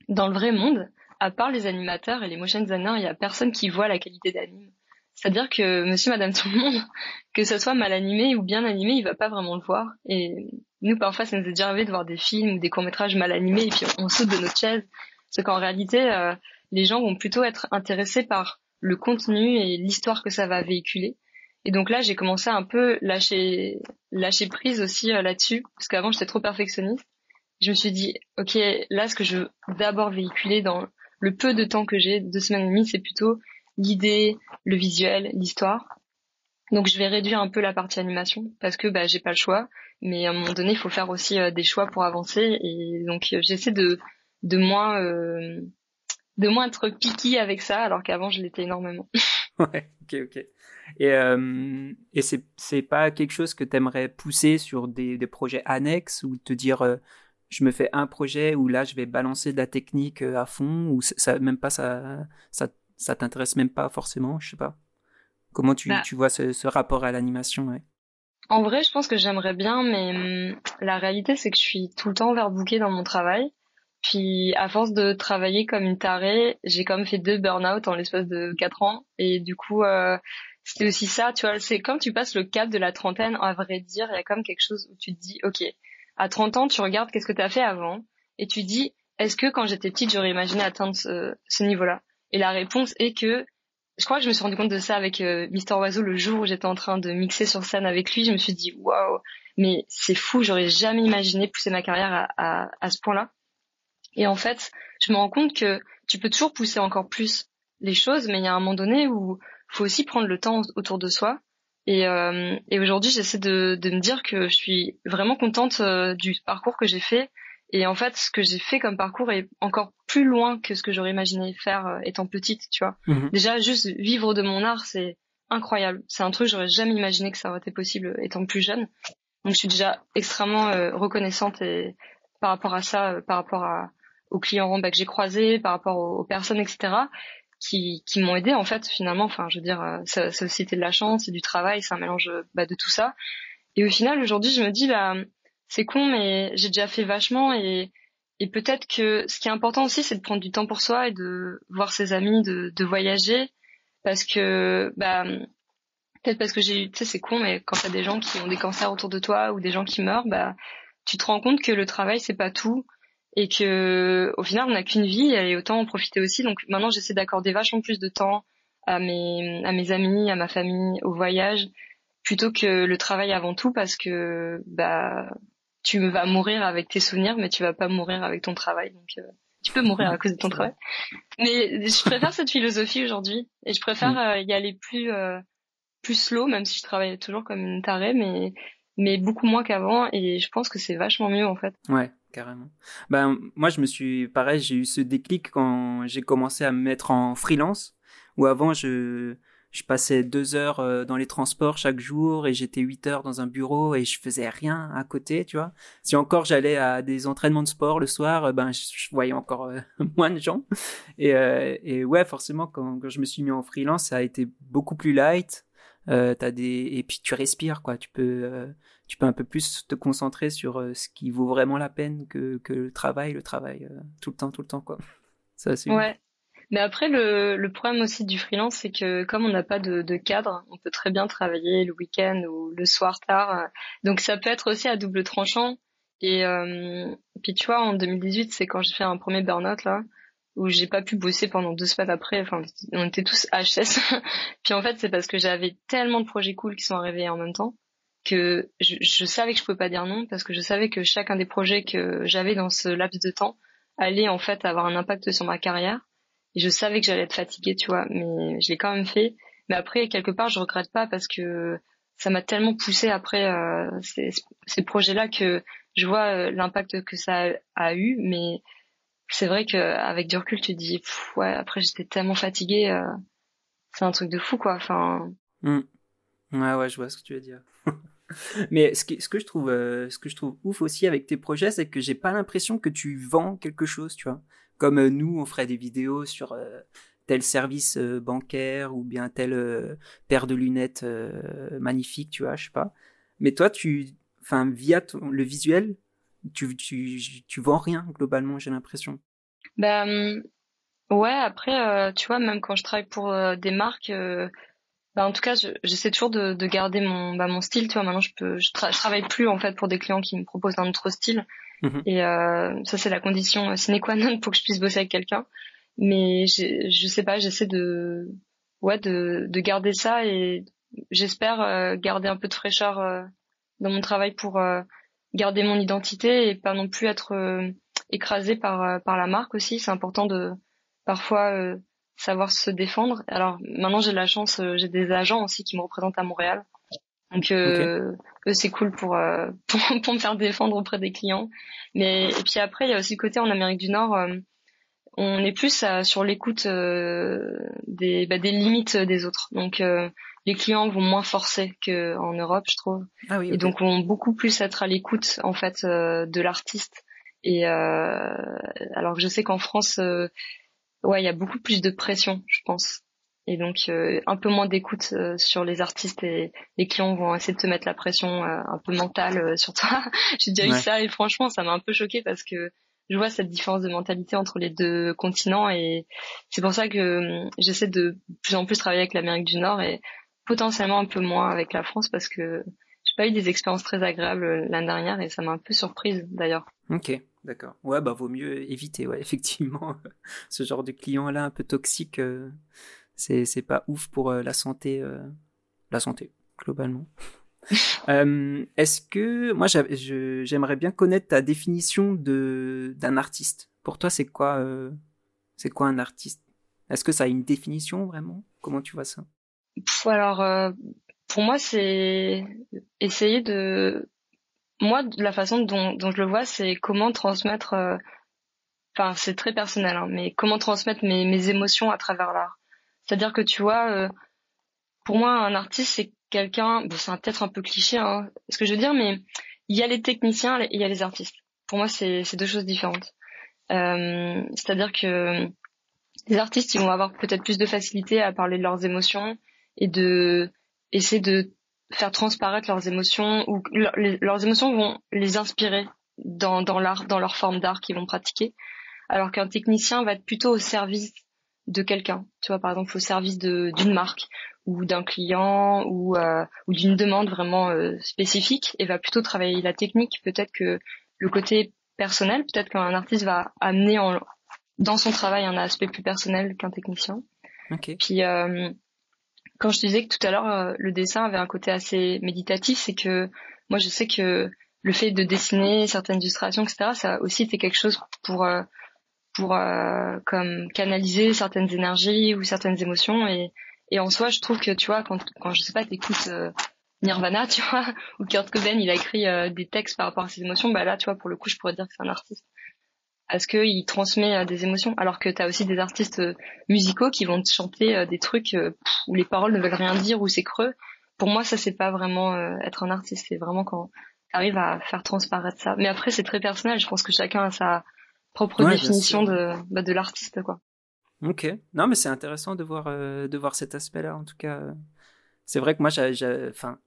dans le vrai monde à part les animateurs et les motion designers il y a personne qui voit la qualité d'anime c'est-à-dire que monsieur, madame, tout le monde, que ce soit mal animé ou bien animé, il va pas vraiment le voir. Et nous, parfois, ça nous est déjà arrivé de voir des films ou des courts-métrages mal animés et puis on, saute de notre chaise. Parce qu'en réalité, euh, les gens vont plutôt être intéressés par le contenu et l'histoire que ça va véhiculer. Et donc là, j'ai commencé à un peu lâcher, lâcher prise aussi euh, là-dessus, parce qu'avant, j'étais trop perfectionniste. Je me suis dit, ok, là, ce que je veux d'abord véhiculer dans le peu de temps que j'ai, deux semaines et demie, c'est plutôt l'idée, le visuel, l'histoire. Donc je vais réduire un peu la partie animation parce que bah, j'ai pas le choix. Mais à un moment donné, il faut faire aussi euh, des choix pour avancer. Et donc euh, j'essaie de de moins de moins être picky avec ça, alors qu'avant je l'étais énormément. ouais, ok, ok. Et euh, et c'est c'est pas quelque chose que t'aimerais pousser sur des des projets annexes ou te dire je me fais un projet où là je vais balancer de la technique à fond ou ça même pas ça ça ça t'intéresse même pas forcément, je sais pas. Comment tu, bah. tu vois ce, ce rapport à l'animation ouais? En vrai, je pense que j'aimerais bien, mais hum, la réalité, c'est que je suis tout le temps overbookée dans mon travail. Puis, à force de travailler comme une tarée, j'ai quand même fait deux burn-out en l'espace de quatre ans. Et du coup, euh, c'était aussi ça, tu vois, c'est quand tu passes le cap de la trentaine, à vrai dire, il y a comme quelque chose où tu te dis, ok, à 30 ans, tu regardes qu'est-ce que tu as fait avant, et tu dis, est-ce que quand j'étais petite, j'aurais imaginé atteindre ce, ce niveau-là? Et la réponse est que je crois que je me suis rendu compte de ça avec euh, Mister Oiseau le jour où j'étais en train de mixer sur scène avec lui. Je me suis dit waouh, mais c'est fou, j'aurais jamais imaginé pousser ma carrière à, à, à ce point-là. Et en fait, je me rends compte que tu peux toujours pousser encore plus les choses, mais il y a un moment donné où faut aussi prendre le temps autour de soi. Et, euh, et aujourd'hui, j'essaie de, de, me dire que je suis vraiment contente euh, du parcours que j'ai fait et en fait, ce que j'ai fait comme parcours est encore plus loin que ce que j'aurais imaginé faire euh, étant petite, tu vois. Mhm. Déjà, juste vivre de mon art, c'est incroyable. C'est un truc que j'aurais jamais imaginé que ça aurait été possible étant plus jeune. Donc, je suis déjà extrêmement euh, reconnaissante et par rapport à ça, par rapport à, aux clients bah, que j'ai croisés, par rapport aux, personnes, etc., qui, qui m'ont aidé en fait finalement. Enfin, je veux dire, ça, ça aussi de la chance, c'est du travail, c'est un mélange bah, de tout ça. Et au final, aujourd'hui, je me dis, bah, c'est con, mais j'ai déjà fait vachement et, et peut-être que ce qui est important aussi, c'est de prendre du temps pour soi et de voir ses amis, de, de voyager, parce que bah peut-être parce que j'ai eu, tu sais, c'est con, mais quand t'as des gens qui ont des cancers autour de toi ou des gens qui meurent, bah tu te rends compte que le travail c'est pas tout et que au final on n'a qu'une vie et autant en profiter aussi. Donc maintenant j'essaie d'accorder vachement plus de temps à mes à mes amis, à ma famille, au voyage plutôt que le travail avant tout parce que bah tu vas mourir avec tes souvenirs, mais tu vas pas mourir avec ton travail. Donc, euh, tu peux mourir à cause de ton travail. Mais je préfère cette philosophie aujourd'hui, et je préfère mm. euh, y aller plus euh, plus slow, même si je travaille toujours comme une tarée, mais mais beaucoup moins qu'avant, et je pense que c'est vachement mieux en fait. Ouais, carrément. Ben moi, je me suis pareil, j'ai eu ce déclic quand j'ai commencé à me mettre en freelance, où avant je je passais deux heures euh, dans les transports chaque jour et j'étais huit heures dans un bureau et je faisais rien à côté, tu vois. Si encore j'allais à des entraînements de sport le soir, euh, ben je, voyais encore euh, moins de gens. Et, et ouais, forcément, quand, je me suis mis en freelance, ça a été beaucoup plus light. Euh, des et puis tu respires quoi. Tu peux tu peux un peu plus te concentrer sur ce qui vaut vraiment la peine que que le travail, le travail tout le temps, tout le temps quoi. Ça c'est ouais. Mais après, le, le problème aussi du freelance, c'est que comme on n'a pas de, de, cadre, on peut très bien travailler le week-end ou le soir tard. Donc ça peut être aussi à double tranchant. Et euh, puis tu vois, en 2018, c'est quand j'ai fait un premier burn-out là, où j'ai pas pu bosser pendant deux semaines après. Enfin, on était tous HS. puis en fait, c'est parce que j'avais tellement de projets cool qui sont arrivés en même temps que je, savais que je pouvais pas dire non parce que je savais que chacun des projets que j'avais dans ce laps de temps allait en fait avoir un impact sur ma carrière et je savais que j'allais être fatiguée, tu vois, mais je l'ai quand même fait. Mais après, quelque part, je regrette pas parce que ça m'a tellement poussé après euh, ces, ces projets-là que je vois euh, l'impact que ça a, eu. Mais c'est vrai qu'avec du recul, tu te dis, ouais, après j'étais tellement fatiguée, euh, c'est un truc de fou, quoi. Enfin. Mmh. Ouais, ouais, je vois ce que tu veux dire. Mais ce que, je trouve, ce que je trouve ouf aussi avec tes projets, c'est que j'ai pas l'impression que tu vends quelque chose, tu vois. Comme nous, on ferait des vidéos sur tel service euh, bancaire ou bien telle euh, paire de lunettes euh, magnifique, tu vois, je sais pas. Mais toi, tu, enfin, via le visuel, tu, tu, tu vends rien globalement, j'ai l'impression. Ben ouais, après, tu vois, même quand je travaille pour des marques, bah, en tout cas, j'essaie toujours de, de, garder mon, bah, mon style. Tu vois, maintenant, je peux, je, travaille plus en fait pour des clients qui me proposent un autre style. Mmh Et ça, c'est la condition sine qua non pour que je puisse bosser avec quelqu'un mais je sais pas j'essaie de ouais de, de garder ça et j'espère euh, garder un peu de fraîcheur euh, dans mon travail pour euh, garder mon identité et pas non plus être écrasé par par la marque aussi. C'est important de parfois savoir se défendre. Alors maintenant j'ai la chance j'ai des agents aussi qui me représentent à Montréal. Donc eux c'est cool pour, pour, pour me faire défendre auprès des clients. Mais et puis après il y a aussi le côté en Amérique du Nord on est plus sur l'écoute euh, des, bah, des limites des autres. Donc euh, les clients vont moins forcer qu'en Europe, je trouve. Ah oui, Et donc vont beaucoup plus être à l'écoute en fait euh, de l'artiste. Et alors que je sais qu'en France, ouais, il y a beaucoup plus de pression, je pense. Et donc un peu moins d'écoute sur les artistes et les clients vont essayer de te mettre la pression un peu mentale sur toi. J'ai déjà eu ça et franchement ça m'a un peu choqué parce que je vois cette différence de mentalité entre les deux continents et c'est pour ça que hum, j'essaie de plus en plus travailler avec l'Amérique du Nord et potentiellement un peu moins avec la France parce que j'ai pas eu des expériences très agréables euh, l'année dernière et ça m'a un peu surprise d'ailleurs. Ok, d'accord. Ouais, bah vaut mieux éviter, ouais, effectivement, ce genre de client là un peu toxique, euh, c'est c'est pas ouf pour euh, la santé, la santé globalement. Est-ce que moi j'aimerais bien connaître ta définition de d'un artiste. Pour toi, c'est quoi c'est quoi un artiste? Est-ce que ça a une définition vraiment? Comment tu vois ça? Alors euh, pour moi, c'est essayer de moi la façon dont, dont je le vois, c'est comment transmettre. Enfin, c'est très personnel, hein, mais comment transmettre mes, mes émotions à travers l'art. C'est-à-dire que tu vois, pour moi, un artiste, c'est quelqu'un, bon, c'est peut-être un peu cliché, hein, ce que je veux dire, mais il y a les techniciens et il y a les artistes. Pour moi, c'est deux choses différentes. Euh, C'est-à-dire que les artistes, ils vont avoir peut-être plus de facilité à parler de leurs émotions et de essayer de faire transparaître leurs émotions ou leurs émotions vont les inspirer dans, dans l'art, dans leur forme d'art qu'ils vont pratiquer. Alors qu'un technicien va être plutôt au service de quelqu'un. Tu vois, par exemple, au service d'une marque ou d'un client ou, euh, ou d'une demande vraiment euh, spécifique et va plutôt travailler la technique. Peut-être que le côté personnel, peut-être qu'un artiste va amener en, dans son travail un aspect plus personnel qu'un technicien. Okay. Puis euh, quand je disais que tout à l'heure le dessin avait un côté assez méditatif, c'est que moi je sais que le fait de dessiner certaines illustrations, etc., ça aussi c'était quelque chose pour pour comme canaliser certaines énergies ou certaines émotions et et en soi, je trouve que tu vois, quand, quand je sais pas, t'écoutes euh, Nirvana, tu vois, ou Kurt Cobain, il a écrit euh, des textes par rapport à ses émotions, bah là, tu vois, pour le coup, je pourrais dire que c'est un artiste. Parce qu'il transmet euh, des émotions, alors que t'as aussi des artistes musicaux qui vont te chanter des trucs où les paroles ne veulent rien dire, où c'est creux. Pour moi, ça, c'est pas vraiment être un artiste, c'est vraiment quand t'arrives à faire transparaître ça. Mais après, c'est très personnel, je pense que chacun a sa propre définition de, bah, de l'artiste, quoi. Ok. Non, mais c'est intéressant de voir, euh, de voir cet aspect-là. En tout cas, c'est vrai que moi, j'ai, enfin,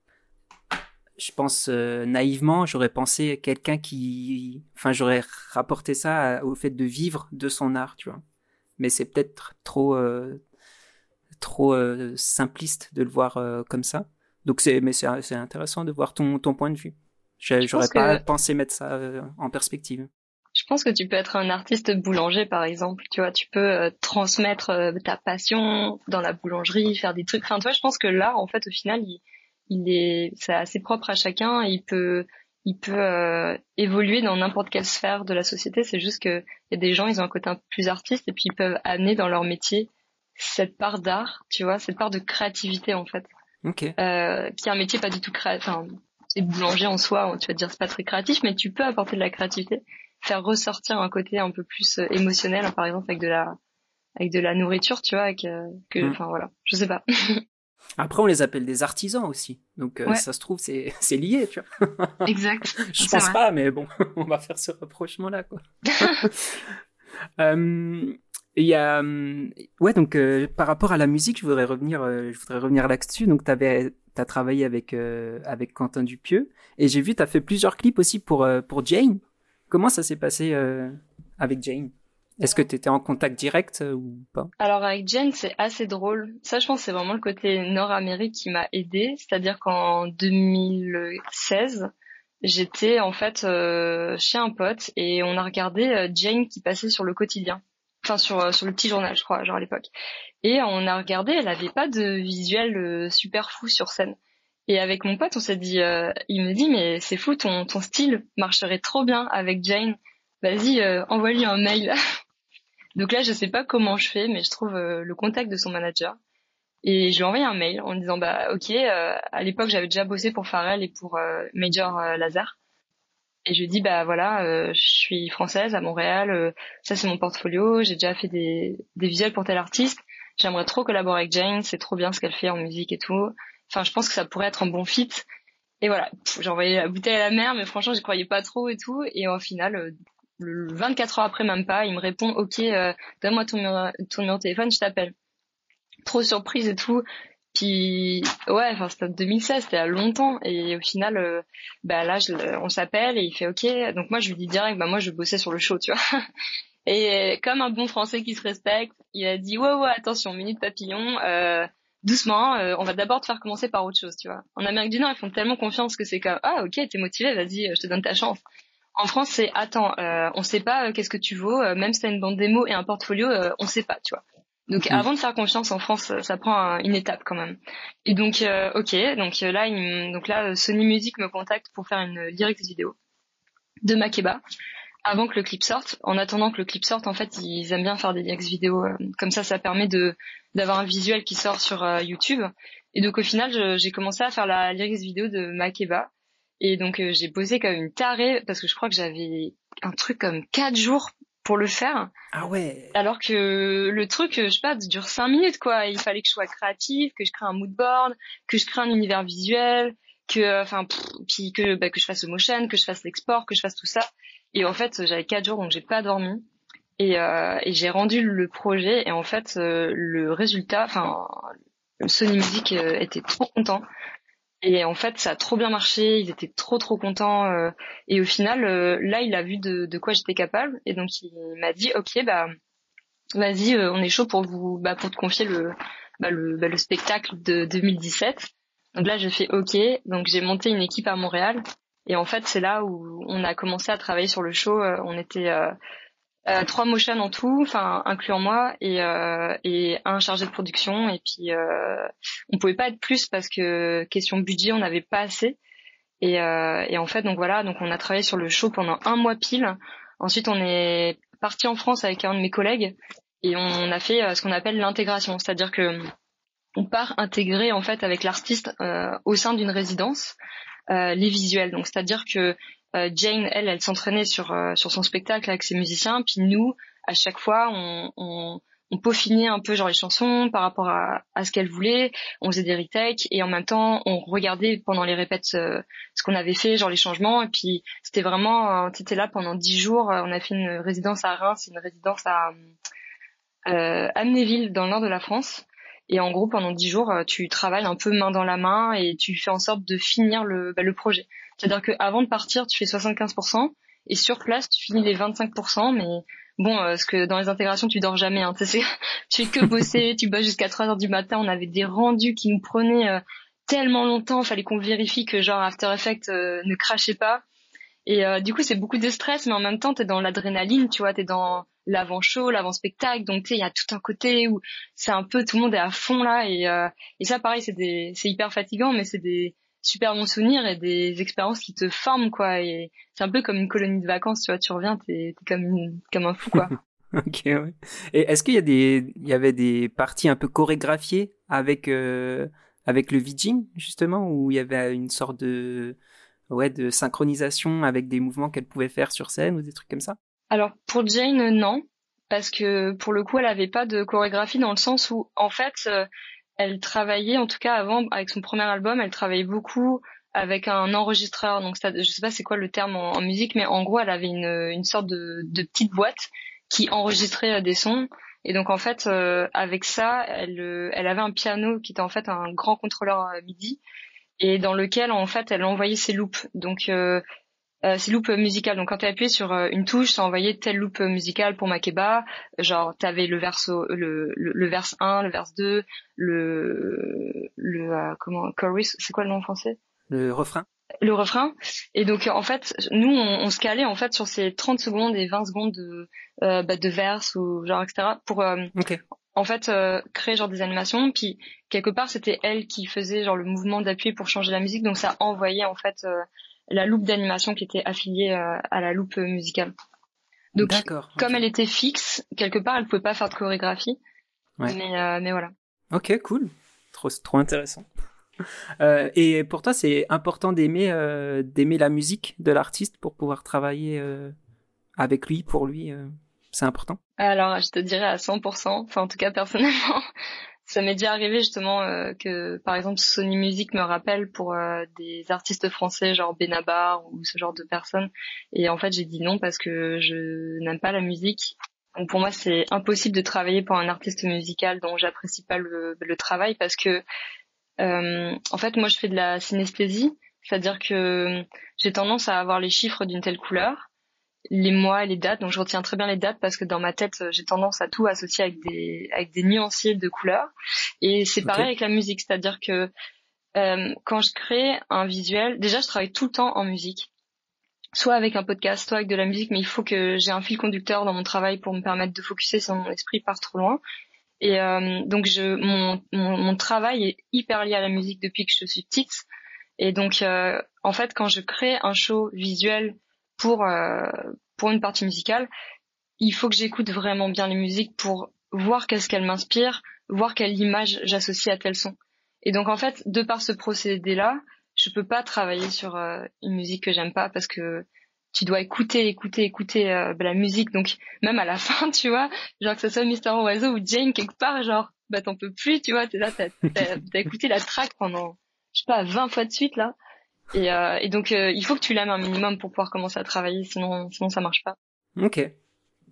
je pense euh, naïvement, j'aurais pensé quelqu'un qui, enfin, j'aurais rapporté ça au fait de vivre de son art, tu vois. Mais c'est peut-être trop, euh, trop simpliste de le voir comme ça. Donc c'est, mais c'est intéressant de voir ton, ton point de vue. J'aurais pas pensé mettre ça en perspective. Je pense que tu peux être un artiste boulanger, par exemple. Tu vois, tu peux euh, transmettre euh, ta passion dans la boulangerie, faire des trucs. Enfin, toi, je pense que l'art, en fait, au final, il, il est, c'est assez propre à chacun. il peut, il peut euh, évoluer dans n'importe quelle sphère de la société. C'est juste que y a des gens, ils ont un côté un peu plus artiste et puis ils peuvent amener dans leur métier cette part d'art, tu vois, cette part de créativité en fait. Ok. Euh, qui est un métier pas du tout créatif. Enfin, c'est boulanger en soi, tu vas te dire c'est pas très créatif, mais tu peux apporter de la créativité, faire ressortir un côté un peu plus euh, émotionnel, par exemple avec de la avec de la nourriture, tu vois, avec euh, que, mm. enfin voilà, je sais pas. Après, on les appelle des artisans aussi. Donc, euh, ça se trouve, c'est, lié, tu vois. exact. Je pense pas, mais bon, on va faire ce rapprochement-là, quoi. euh, il y a, ouais, donc, euh, par rapport à la musique, je voudrais revenir, euh, je voudrais revenir là-dessus. Donc, t'avais, t'as travaillé avec, avec Quentin Dupieux. Et j'ai vu, t'as fait plusieurs clips aussi pour, pour Jane. Comment ça s'est passé avec Jane? Est-ce que tu étais en contact direct euh, ou pas? Alors avec Jen, c'est assez drôle. Ça, je pense, c'est vraiment le côté Nord-Amérique qui m'a aidé. C'est-à-dire qu'en 2016, j'étais en fait euh, chez un pote et on a regardé euh, Jane qui passait sur le quotidien. Enfin, sur, sur le petit journal, je crois, genre à l'époque. Et on a regardé, elle avait pas de visuel super fou sur scène. Et avec mon pote, on s'est dit, il me dit, mais c'est fou, ton, ton style marcherait trop bien avec Jane. Vas-y, envoie-lui un mail. Donc là, je sais pas comment je fais, mais je trouve euh, le contact de son manager. Et je lui ai envoyé un mail en disant bah ok, euh, à l'époque j'avais déjà bossé pour Pharrell et pour euh, Major Lazare. Et je lui ai bah voilà, je suis française à Montréal, ça c'est mon portfolio, j'ai déjà fait des, des visuels pour tel artiste, j'aimerais trop collaborer avec Jane, c'est trop bien ce qu'elle fait en musique et tout. Enfin je pense que ça pourrait être un bon fit. Et voilà, j'ai envoyé la bouteille à la mer, mais franchement j'y croyais pas trop et tout. Et au final, 24 heures après même pas, il me répond ok, euh, donne-moi ton numéro, de téléphone, je t'appelle. Trop surprise et tout. Puis ouais, enfin c'était 2016, c'était à longtemps et au final, euh, bah là on s'appelle et il fait ok. Donc moi je lui dis direct, bah moi je bossais sur le show, tu vois. Et comme un bon Français qui se respecte, il a dit ouais ouais attention minute papillon. Euh, doucement, euh, on va d'abord te faire commencer par autre chose, tu vois. En Amérique du Nord, ils font tellement confiance que c'est comme ah ok, t'es motivé, vas-y, je te donne ta chance. En France, c'est attends, euh, on sait pas euh, qu'est-ce que tu vaux, euh, même si t'as une bande démo et un portfolio, euh, on sait pas, tu vois. Donc avant de faire confiance en France, ça prend une étape quand même. Et donc ok, donc là, il, donc là, Sony Music me contacte pour faire une lyrics vidéo de Makeba avant que le clip sorte. En attendant que le clip sorte, en fait, ils aiment bien faire des lyrics vidéo. comme ça, ça permet de d'avoir un visuel qui sort sur YouTube. Et donc au final, j'ai commencé à faire la lyrics vidéo de Makeba et donc euh, j'ai posé comme une tarée parce que je crois que j'avais un truc comme quatre jours pour le faire. Ah ouais. Alors que le truc, je sais pas, dure cinq minutes quoi. Il fallait que je sois créative, que je crée un mood board, que je crée un univers visuel, que enfin puis que bah, que je fasse le motion, que je fasse l'export, que je fasse tout ça. Et en fait, j'avais quatre jours donc j'ai pas dormi. Et, euh, et j'ai rendu le projet et en fait euh, le résultat, enfin Sony Music était trop content et en fait, ça a trop bien marché. Ils étaient trop trop contents. Euh, et au final, euh, là, il a vu de, quoi j'étais capable. Et donc, il m'a dit, ok, bah, vas-y, euh, on est chaud pour vous, bah, pour te confier le, bah, le, bah, le spectacle de 2017. Donc là, j'ai fait ok. Donc j'ai monté une équipe à Montréal. Et en fait, c'est là où on a commencé à travailler sur le show. On était euh, trois motions en tout, enfin incluant moi et, euh, et un chargé de production et puis euh, on pouvait pas être plus parce que question budget on n'avait pas assez et, euh, et en fait donc voilà donc on a travaillé sur le show pendant un mois pile. Ensuite on est parti en France avec un de mes collègues et on a fait euh, ce qu'on appelle l'intégration, c'est-à-dire que on part intégrer en fait avec l'artiste euh, au sein d'une résidence les visuels. Donc c'est-à-dire que Jane, elle, elle s'entraînait sur euh, sur son spectacle avec ses musiciens, puis nous, à chaque fois, on, on, on peaufinait un peu genre les chansons par rapport à, à ce qu'elle voulait, on faisait des retakes et en même temps on regardait pendant les répètes euh, ce qu'on avait fait, genre les changements. Et puis c'était vraiment, c'était là pendant dix jours, on a fait une résidence à Reims, une résidence à euh, Amnéville dans le nord de la France. Et en gros pendant dix jours tu travailles un peu main dans la main et tu fais en sorte de finir le, bah, le projet. C'est-à-dire qu'avant de partir, tu fais 75% et sur place, tu finis les 25%, mais bon, euh, parce que dans les intégrations, tu dors jamais. Hein, tu fais que bosser, tu bosses jusqu'à 3 heures du matin. On avait des rendus qui nous prenaient euh, tellement longtemps, fallait qu'on vérifie que genre After Effects euh, ne crachait pas. Et du coup, c'est beaucoup de stress, mais en même temps, t'es dans l'adrénaline, tu vois, t'es dans l'avant-show, l'avant-spectacle, donc tu il y a tout un côté où c'est un peu tout le monde est à fond là, et, et ça, pareil, c'est hyper fatigant, mais c'est des super bons souvenirs et des expériences qui te forment quoi. Et c'est un peu comme une colonie de vacances tu vois tu reviens t'es es comme comme un fou quoi. Ok ouais. et est-ce qu'il y a des il y avait des parties un peu chorégraphiées avec euh, avec le VJing justement où il y avait une sorte de ouais de synchronisation avec des mouvements qu'elle pouvait faire sur scène ou des trucs comme ça? Alors pour Jane non. Parce que pour le coup elle avait pas de chorégraphie dans le sens où en fait euh, elle travaillait, en tout cas avant, avec son premier album, elle travaillait beaucoup avec un enregistreur. Donc, ça, je sais pas c'est quoi le terme en, musique, mais en gros, elle avait une, sorte de, petite boîte qui enregistrait euh, des sons. Et donc, en fait, euh, avec ça, elle, euh, elle avait un piano qui était en fait un grand contrôleur MIDI et dans lequel, en fait, elle envoyait ses loops. Donc, c'est loop musical. Donc quand tu appuyé sur euh, une touche, ça envoyait tel loop musical pour Makeba. Genre t'avais le verso, le, le, le verse 1, le verse 2, le le euh, comment chorus, c'est quoi le nom en français? Le refrain. Le refrain. Et donc en fait, nous on, on, se calait en fait sur ces 30 secondes et 20 secondes de euh, bah, de verse ou genre etc. pour okay. en fait créer genre des animations. Puis quelque part c'était elle qui faisait genre le mouvement d'appui pour changer la musique. Donc ça envoyait en fait la loupe d'animation qui était affiliée euh, à la loupe musicale. Donc, comme elle était fixe, quelque part, elle pouvait pas faire de chorégraphie. Mais, euh, mais voilà. Ok, cool. Trop, trop intéressant. Euh, et pour toi, c'est important d'aimer d'aimer la musique de l'artiste pour pouvoir travailler avec lui, pour lui. c'est important? Alors, je te dirais à 100%. Enfin, en tout cas, personnellement, ça m'est déjà arrivé justement euh, que par exemple Sony Music me rappelle pour euh, des artistes français genre Benabar ou ce genre de personnes. Et en fait j'ai dit non parce que je n'aime pas la musique. Donc pour moi c'est impossible de travailler pour un artiste musical dont j'apprécie pas le, le, travail parce que euh, en fait moi je fais de la synesthésie. C'est-à-dire que j'ai tendance à avoir les chiffres d'une telle couleur les mois et les dates. Donc je retiens très bien les dates parce que dans ma tête, j'ai tendance à tout associer avec des avec des nuanciers de couleurs. Et c'est pareil avec la musique, c'est-à-dire que euh, quand je crée un visuel, déjà je travaille tout le temps en musique, soit avec un podcast, soit avec de la musique, mais il faut que j'ai un fil conducteur dans mon travail pour me permettre de focuser sans mon esprit part trop loin. Et euh, donc je mon, mon, mon travail est hyper lié à la musique depuis que je suis petite. Et donc euh, en fait quand je crée un show visuel pour euh, pour une partie musicale, il faut que j'écoute vraiment bien les musiques pour voir qu'est-ce qu'elles m'inspirent, voir quelle image j'associe à tel son. Et donc en fait, de par ce procédé-là, je peux pas travailler sur euh, une musique que j'aime pas parce que tu dois écouter, écouter, écouter euh, la musique. Donc même à la fin, tu vois, genre que ce soit Mister Oiseau ou Jane quelque part, genre bah t'en peux plus, tu vois, t'es là, t'as as, écouté la track pendant je sais pas 20 fois de suite là. Et, euh, et donc, euh, il faut que tu l'aimes un minimum pour pouvoir commencer à travailler, sinon, sinon ça marche pas. Ok.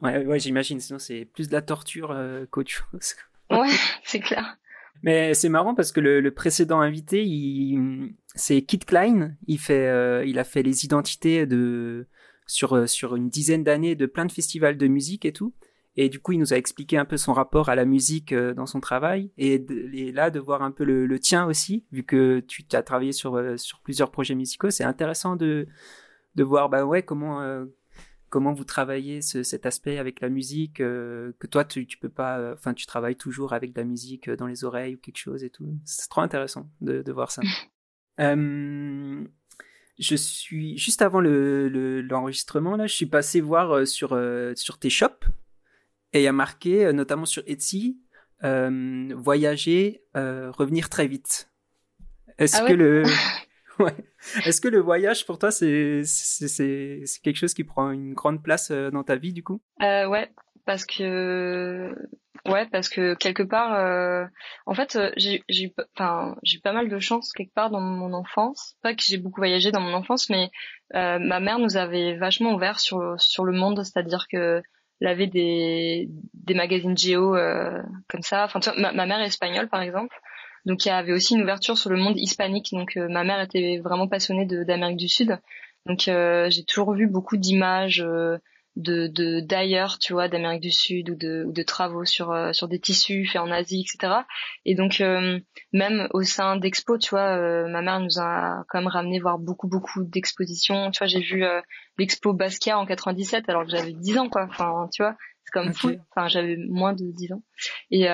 Ouais, ouais j'imagine. Sinon, c'est plus de la torture euh, qu'autre chose. ouais, c'est clair. Mais c'est marrant parce que le, le précédent invité, il, c'est Kit Klein. Il fait, euh, il a fait les identités de sur sur une dizaine d'années de plein de festivals de musique et tout. Et du coup, il nous a expliqué un peu son rapport à la musique euh, dans son travail et, là de voir un peu le, tien aussi, vu que tu as travaillé sur euh, sur plusieurs projets musicaux, c'est intéressant de de voir bah ouais comment euh, comment vous travaillez cet aspect avec la musique que toi tu tu peux pas enfin tu travailles toujours avec de la musique dans les oreilles ou quelque chose et tout. C'est trop intéressant de de voir ça. je suis juste avant le l'enregistrement là, je suis passé voir sur sur tes shops et il y a marqué, euh, notamment sur Etsy, euh, voyager, euh, revenir très vite. Est-ce ah que le ouais. Est-ce que le voyage pour toi c'est c'est quelque chose qui prend une grande place dans ta vie du coup? Euh, Ouais, parce que ouais parce que quelque part en fait j'ai j'ai enfin j'ai pas mal de chance quelque part dans mon enfance pas que j'ai beaucoup voyagé dans mon enfance mais ma mère nous avait vachement ouvert sur sur le monde c'est-à-dire que elle avait des, des magazines géo euh, comme ça. Enfin, ma, ma, mère est espagnole, par exemple. Donc, il y avait aussi une ouverture sur le monde hispanique. Donc, euh, ma mère était vraiment passionnée d'Amérique du Sud. Donc, euh, j'ai toujours vu beaucoup d'images de d'ailleurs tu vois d'Amérique du Sud ou de, ou de travaux sur euh, sur des tissus faits en Asie etc et donc euh, même au sein d'expo tu vois euh, ma mère nous a quand même ramené voir beaucoup beaucoup d'expositions. Tu vois j'ai vu l'expo Basquiat en 97 alors que j'avais 10 ans quoi. Enfin tu vois c'est comme fou. Enfin j'avais moins de 10 ans. Et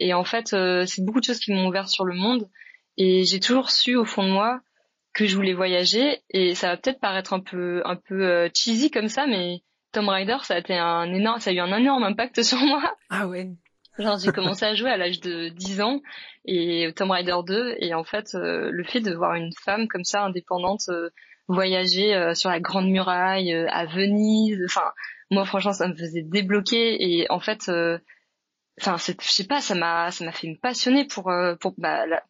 et en fait c'est beaucoup de choses qui m'ont ouvert sur le monde. Et j'ai toujours su au fond de moi que je voulais voyager. Et ça va peut-être paraître un peu un peu euh, cheesy comme ça mais Tomb Raider ça a été un énorme ça a eu un énorme impact sur moi. Ah ouais. Genre j'ai commencé à jouer à l'âge de 10 ans et Tomb Raider 2 et en fait euh, le fait de voir une femme comme ça indépendante euh, voyager sur la grande muraille à Venise enfin moi franchement ça me faisait débloquer et en fait enfin je sais pas ça m'a ça m'a fait me passionner pour pour bah, la,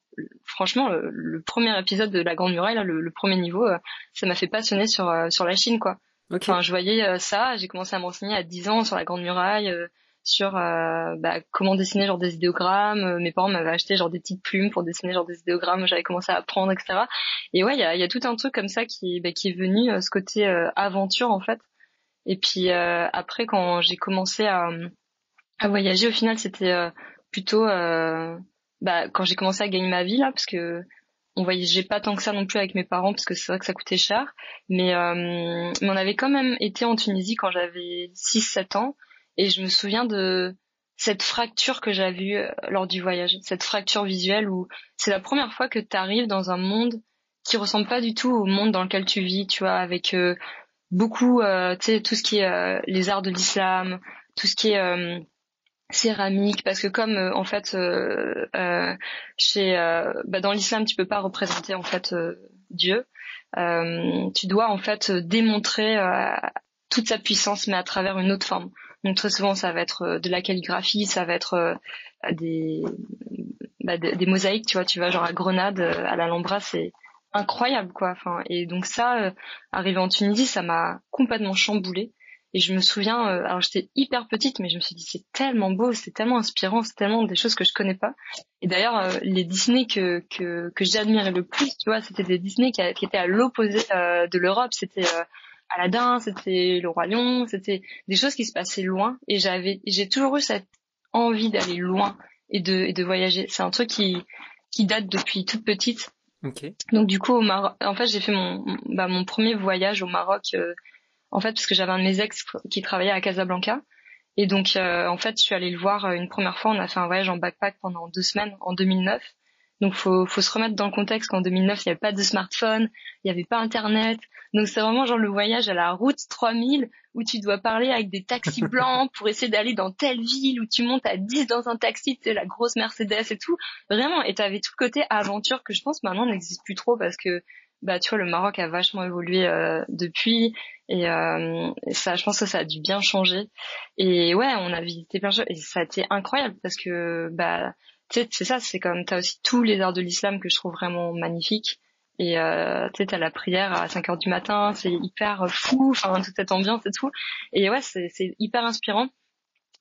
franchement, le, premier épisode de La Grande Muraille, là, le, premier niveau, euh, ça m'a fait passionner sur euh, sur la Chine, quoi. Enfin, je voyais euh, ça, j'ai commencé à m'enseigner à 10 ans sur La Grande Muraille, sur bah, comment dessiner genre des idéogrammes. Mes parents m'avaient acheté genre des petites plumes pour dessiner genre des idéogrammes. J'avais commencé à apprendre, etc. Et ouais, il y a, y a, tout un truc comme ça qui, bah, qui est venu, ce côté aventure en fait. Et puis après, quand j'ai commencé à, à voyager, au final, c'était plutôt bah, quand j'ai commencé à gagner ma vie là, parce que on voyageait pas tant que ça non plus avec mes parents, parce que c'est vrai que ça coûtait cher, mais, euh, mais on avait quand même été en Tunisie quand j'avais 6-7 ans, et je me souviens de cette fracture que j'avais eue euh, lors du voyage, cette fracture visuelle où c'est la première fois que tu arrives dans un monde qui ressemble pas du tout au monde dans lequel tu vis, tu vois, avec euh, beaucoup, euh, tu sais, tout ce qui est les arts de l'islam, tout ce qui est céramique parce que comme euh, en fait euh, euh, chez bah, dans l'islam tu peux pas représenter en fait Dieu. Tu dois en fait démontrer toute sa puissance mais à travers une autre forme. Donc très souvent ça va être de la calligraphie ça va être des bah, des, mosaïques tu vois tu vas genre à Grenade à l'Alhambra c'est incroyable quoi enfin. Et donc ça arrivé en Tunisie ça m'a complètement chamboulé et je me souviens, euh, alors j'étais hyper petite, mais je me suis dit c'est tellement beau, c'est tellement inspirant, c'est tellement des choses que je connais pas. Et d'ailleurs, euh, les Disney que que, que j'admirais le plus, tu vois, c'était des Disney qui, qui étaient à l'opposé euh, de l'Europe. C'était Aladdin, c'était le Roi Lion, c'était des choses qui se passaient loin. Et j'avais, j'ai toujours eu cette envie d'aller loin et de et de voyager. C'est un truc qui qui date depuis toute petite. Okay. Donc du coup au Maroc, en fait j'ai fait mon bah, mon premier voyage au Maroc en fait, parce que j'avais un de mes ex qui travaillait à Casablanca. Et donc, euh, en fait, je suis allée le voir euh, une première fois. On a fait un voyage en backpack pendant deux semaines en 2009. Donc, faut, faut se remettre dans le contexte qu'en 2009, il n'y avait pas de smartphone, il n'y avait pas Internet. Donc, c'est vraiment genre le voyage à la route 3000 où tu dois parler avec des taxis blancs pour essayer d'aller dans telle ville où tu montes à 10 dans un taxi, tu sais, la grosse Mercedes et tout. Vraiment, et t'avais tout le côté aventure que je pense maintenant n'existe plus trop parce que bah tu vois le Maroc a vachement évolué euh, depuis et euh, ça je pense que ça a dû bien changer. Et ouais on a visité plein de choses. Et ça a été incroyable parce que bah tu sais c'est ça c'est comme t'as aussi tous les arts de l'islam que je trouve vraiment magnifiques. Et euh, tu sais t'as la prière à 5 heures du matin c'est hyper fou enfin toute cette ambiance et tout. Et ouais c'est hyper inspirant.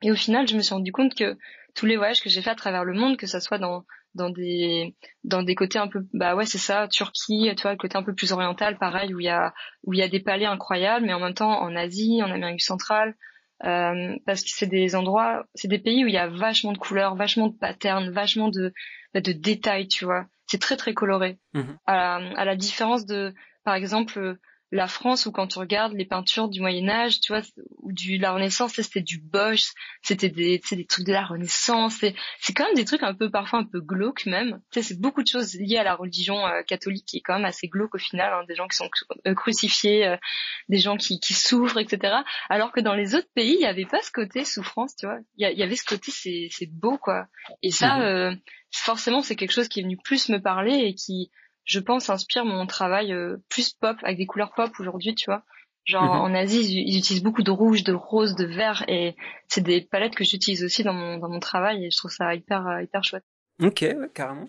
Et au final je me suis rendu compte que tous les voyages que j'ai fait à travers le monde que ça soit dans dans des dans des côtés un peu bah ouais c'est ça Turquie tu vois le côté un peu plus oriental pareil où il y a où il y a des palais incroyables mais en même temps en Asie en Amérique centrale euh, parce que c'est des endroits c'est des pays où il y a vachement de couleurs vachement de patterns vachement de bah, de détails tu vois c'est très très coloré mm-hmm. à, à la différence de par exemple la France où quand tu regardes les peintures du Moyen Âge, tu vois, ou du la Renaissance, c'était du Bosch, c'était des, des trucs de la Renaissance. C'est quand même des trucs un peu parfois un peu glauques même. Tu sais, c'est beaucoup de choses liées à la religion euh, catholique qui est quand même assez glauque au final. Hein, des gens qui sont euh, crucifiés, euh, des gens qui, qui souffrent, etc. Alors que dans les autres pays, il y avait pas ce côté souffrance, tu vois. Il y, avait ce côté c'est c'est beau quoi. Et ça, mmh forcément, c'est quelque chose qui est venu plus me parler et qui je pense, inspire mon travail euh, plus pop, avec des couleurs pop aujourd'hui, tu vois. Genre mhm. en Asie, ils, utilisent beaucoup de rouge, de rose, de vert, et c'est des palettes que j'utilise aussi dans mon, dans mon travail, et je trouve ça hyper, euh, hyper chouette. Ok, ouais, carrément.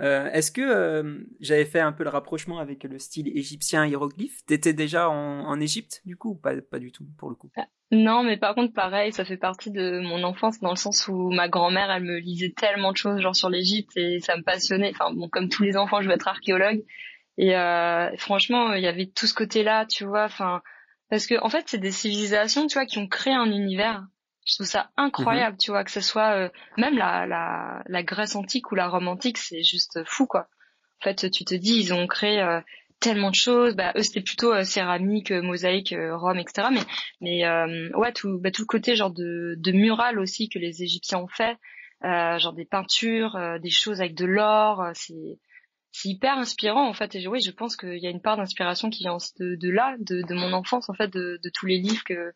Euh, Est-ce que euh, j'avais fait un peu le rapprochement avec le style égyptien hiéroglyphe? T'étais déjà en, en Égypte du coup ou pas, pas du tout pour le coup? Non, mais par contre pareil, ça fait partie de mon enfance dans le sens où ma grand-mère elle me lisait tellement de choses genre sur l'Égypte et ça me passionnait. Enfin bon, comme tous les enfants, je veux être archéologue et euh, franchement il y avait tout ce côté-là, tu vois. Enfin parce que en fait c'est des civilisations, tu vois, qui ont créé un univers je trouve ça incroyable, mhm. tu vois, que ce soit euh, même la, la, la Grèce antique ou la Rome antique, c'est juste fou, quoi. En fait, tu te dis, ils ont créé euh, tellement de choses. Bah, eux, c'était plutôt euh, céramique, mosaïque, Rome, etc. Mais, mais ouais, tout, bah, tout le côté genre de, de mural aussi que les Égyptiens ont fait, genre des peintures, des choses avec de l'or, c'est c'est hyper inspirant en fait. Et oui, je pense qu'il y a une part d'inspiration qui vient de, de là, de, de, mon enfance en fait, de, de, tous les livres que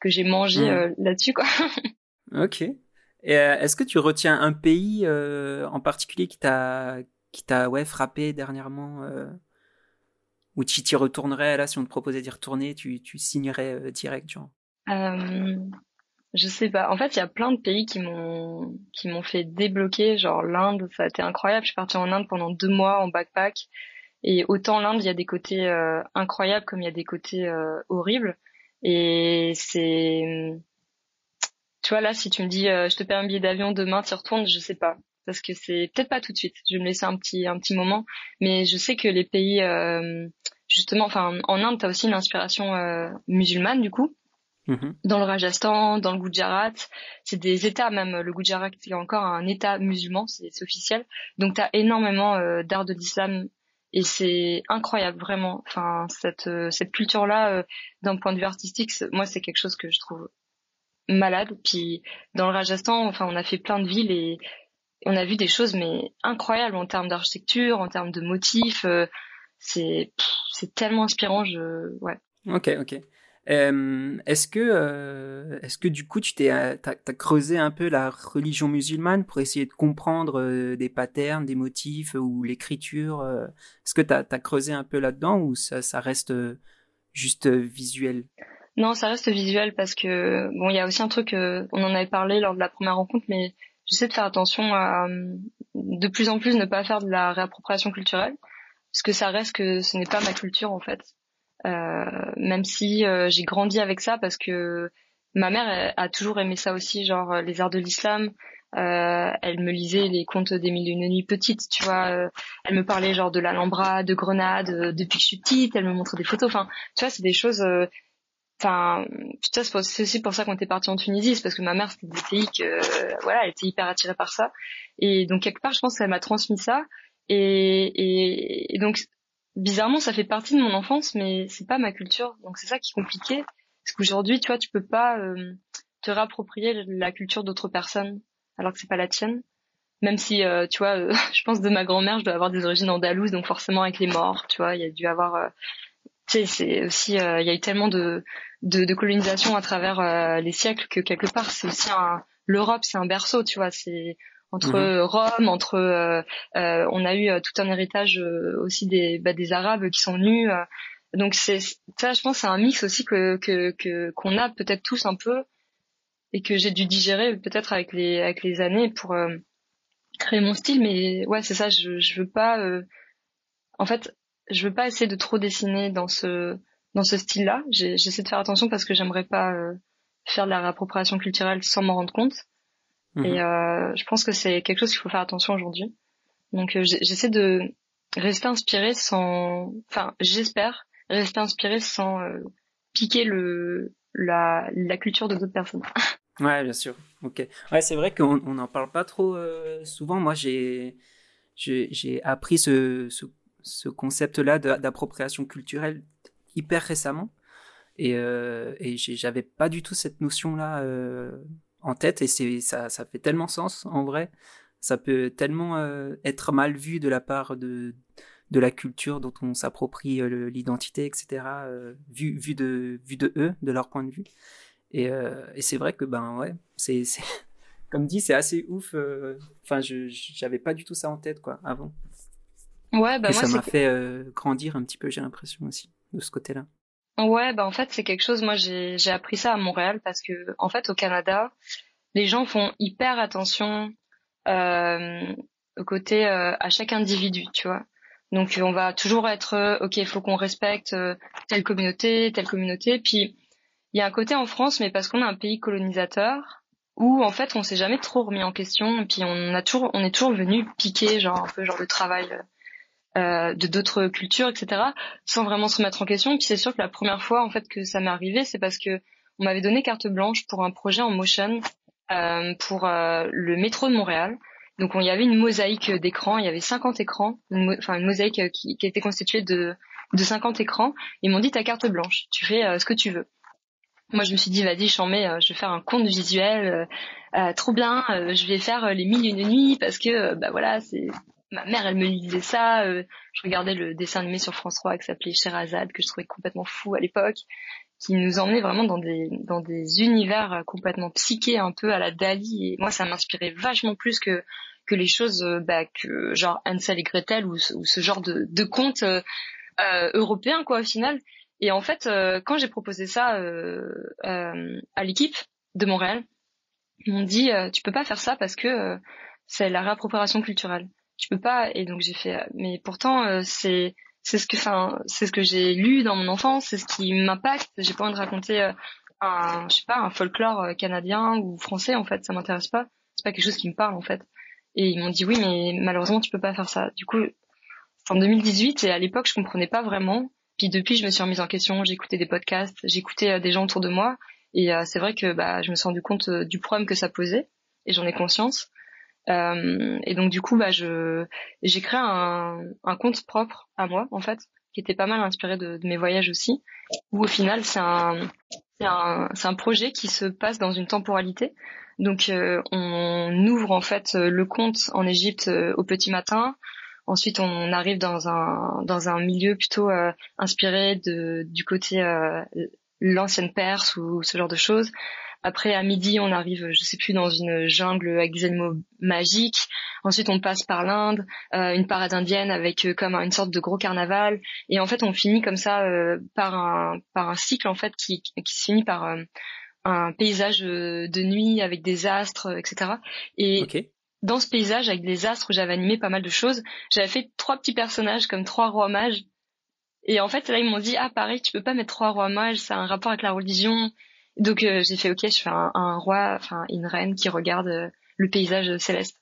que j'ai mangé euh, là-dessus quoi. ok. Et euh, est-ce que tu retiens un pays euh, en particulier qui t'a qui t'a ouais frappé dernièrement ou tu t'y retournerais là si on te proposait d'y retourner, tu tu signerais direct genre? Je sais pas. En fait, il y a plein de pays qui m'ont qui m'ont fait débloquer. Genre l'Inde, ça a été incroyable. Je suis partie en Inde pendant deux mois en backpack. Et autant l'Inde, il y a des côtés euh, incroyables comme il y a des côtés euh, horribles. Et c'est, tu vois là, si tu me dis, euh, je te paie un billet d'avion demain, tu y retournes, je sais pas, parce que c'est peut-être pas tout de suite. Je vais me laisser un petit un petit moment, mais je sais que les pays, justement, enfin en Inde, t'as aussi une inspiration musulmane du coup. Mhm. Dans le Rajasthan, dans le Gujarat, c'est des États même. Le Gujarat est encore un État musulman, c'est officiel. Donc tu as énormément euh, d'art de l'islam et c'est incroyable vraiment. Enfin cette euh, cette culture là, euh, d'un point de vue artistique, moi c'est quelque chose que je trouve malade. Puis dans le Rajasthan, enfin on a fait plein de villes et on a vu des choses mais incroyables en termes d'architecture, en termes de motifs. c'est c'est tellement inspirant. Je ouais. Ok ok. Euh, est-ce que, euh, est-ce que du coup, tu t'es, euh, t'as, creusé un peu la religion musulmane pour essayer de comprendre des patterns, des motifs ou l'écriture Est-ce que tu as, creusé un peu là-dedans ou ça, ça reste juste visuel? Non, ça reste visuel parce que bon, il y a aussi un truc, on en avait parlé lors de la première rencontre, mais j'essaie de faire attention à de plus en plus ne pas faire de la réappropriation culturelle parce que ça reste que ce n'est pas ma culture en fait. Euh, même si euh, j'ai grandi avec ça parce que ma mère a toujours aimé ça aussi, genre euh, les arts de l'islam. Euh, elle me lisait les contes des mille et une nuits petites, tu vois. elle me parlait genre de l'Alhambra, de Grenade depuis que je suis petite. Elle me montrait des photos. Enfin, tu vois, c'est des choses. Enfin, c'est aussi pour ça qu'on était parti en Tunisie, c'est parce que ma mère c'était des pays que, voilà, elle était hyper attirée par ça. Et donc quelque part, je pense qu'elle m'a transmis ça. Et, et, donc bizarrement, ça fait partie de mon enfance, mais c'est pas ma culture. Donc c'est ça qui est compliqué. Parce qu'aujourd'hui, tu vois, tu peux pas euh, te réapproprier la culture d'autres personnes alors que c'est pas la tienne. Même si, euh, tu vois, euh, je pense de ma grand-mère, je dois avoir des origines andalouses, donc forcément avec les morts, tu vois, il y a dû avoir... tu sais, c'est aussi... Il y a eu tellement de, de, de colonisation à travers les siècles que quelque part, c'est aussi un... L'Europe, c'est un berceau, tu vois, c'est entre mhm. Rome, entre euh, euh, on a eu euh, tout un héritage aussi des bah, des Arabes qui sont venus. donc c'est ça, je pense, c'est un mix aussi que que qu'on a peut-être tous un peu et que j'ai dû digérer peut-être avec les avec les années pour créer mon style. Mais ouais, c'est ça. Je je veux pas. en fait, je veux pas essayer de trop dessiner dans ce dans ce style-là. J'essaie de faire attention parce que j'aimerais pas faire de la réappropriation culturelle sans m'en rendre compte. Et mhm. euh, je pense que c'est quelque chose qu'il faut faire attention aujourd'hui. Donc euh, j'essaie de rester inspiré sans, enfin j'espère rester inspiré sans euh, piquer le la, la culture de d'autres personnes. ouais, bien sûr. Ok. Ouais, c'est vrai qu'on n'en parle pas trop souvent. Moi, j'ai j'ai appris ce, ce, ce concept-là d'appropriation culturelle hyper récemment et, euh, et j'avais pas du tout cette notion-là euh, en tête et c'est ça, ça fait tellement sens en vrai. Ça peut tellement euh, être mal vu de la part de de la culture dont on s'approprie euh, l'identité, etc. Euh, vu vu de vu de eux, de leur point de vue. Et, et c'est vrai que ben ouais, c'est comme dit, c'est assez ouf. Enfin, je j'avais pas du tout ça en tête quoi avant. Ouais, bah et ça m'a fait grandir un petit peu, j'ai l'impression aussi de ce côté-là. Ouais, bah en fait c'est quelque chose. Moi j'ai appris ça à Montréal parce que en fait au Canada, les gens font hyper attention euh, au côté euh, à chaque individu, tu vois. Donc on va toujours être euh, ok, il faut qu'on respecte euh, telle communauté, telle communauté. Puis il y a un côté en France, mais parce qu'on est un pays colonisateur où en fait on s'est jamais trop remis en question. Et puis on a toujours, on est toujours venu piquer genre un peu genre de travail euh, de d'autres cultures, etc., sans vraiment se mettre en question. Puis c'est sûr que la première fois en fait que ça m'est arrivé, c'est parce que on m'avait donné carte blanche pour un projet en motion euh, pour euh, le métro de Montréal. Donc il y avait une mosaïque d'écrans, il y avait 50 écrans, enfin une, mosaïque qui, qui, était constituée de, de 50 écrans. Ils m'ont dit ta carte blanche, tu fais ce que tu veux. Moi je me suis dit vas-y j'en mets, je vais faire un compte visuel, trop bien, je vais faire les mille et une nuits parce que bah voilà c'est ma mère, elle me lisait ça. Euh, je regardais le dessin animé sur France 3 qui s'appelait Sherazade, que je trouvais complètement fou à l'époque, qui nous emmenait vraiment dans des dans des univers euh, complètement psychés, un peu à la Dali. Et moi, ça m'inspirait vachement plus que que les choses euh, bah, que genre Hansel et Gretel ou, ce genre de, de contes euh, européens, quoi, au final. Et en fait, quand j'ai proposé ça à l'équipe de Montréal, ils m'ont dit tu peux pas faire ça parce que c'est la réappropriation culturelle je peux pas. Et donc j'ai fait mais pourtant euh, c'est c'est ce que enfin c'est ce que j'ai lu dans mon enfance c'est ce qui m'impacte. J'ai pas envie de raconter euh, un je sais pas un folklore euh, canadien ou français en fait ça m'intéresse pas. C'est pas quelque chose qui me parle en fait. Et ils m'ont dit oui mais malheureusement tu peux pas faire ça. Du coup c'est en 2018 et à l'époque je comprenais pas vraiment. Puis depuis je me suis remise en question. J'écoutais des podcasts j'écoutais des gens autour de moi. Et c'est vrai que bah je me suis rendu compte du problème que ça posait. Et j'en ai conscience euh, et donc du coup, bah, je j'ai créé un, un compte propre à moi en fait, qui était pas mal inspiré de, mes voyages aussi. Où au final, c'est un c'est un un projet qui se passe dans une temporalité. Donc euh, on ouvre en fait le compte en Égypte euh, au petit matin. Ensuite, on arrive dans un dans un milieu plutôt inspiré de du côté l'ancienne Perse ou ce genre de choses. Après, à midi, on arrive, je sais plus, dans une jungle avec des animaux magiques. Ensuite, on passe par l'Inde, euh, une parade indienne avec euh, comme une sorte de gros carnaval. Et en fait, on finit comme ça euh, par un par un cycle en fait qui qui se finit par un paysage de nuit avec des astres, etc. Et dans ce paysage avec des astres où j'avais animé pas mal de choses, j'avais fait trois petits personnages comme trois rois mages. Et en fait, là, ils m'ont dit, ah, pareil, tu peux pas mettre trois rois mages, ça a un rapport avec la religion. Donc euh, j'ai fait ok, je fais un, roi, enfin une reine qui regarde euh, le paysage céleste.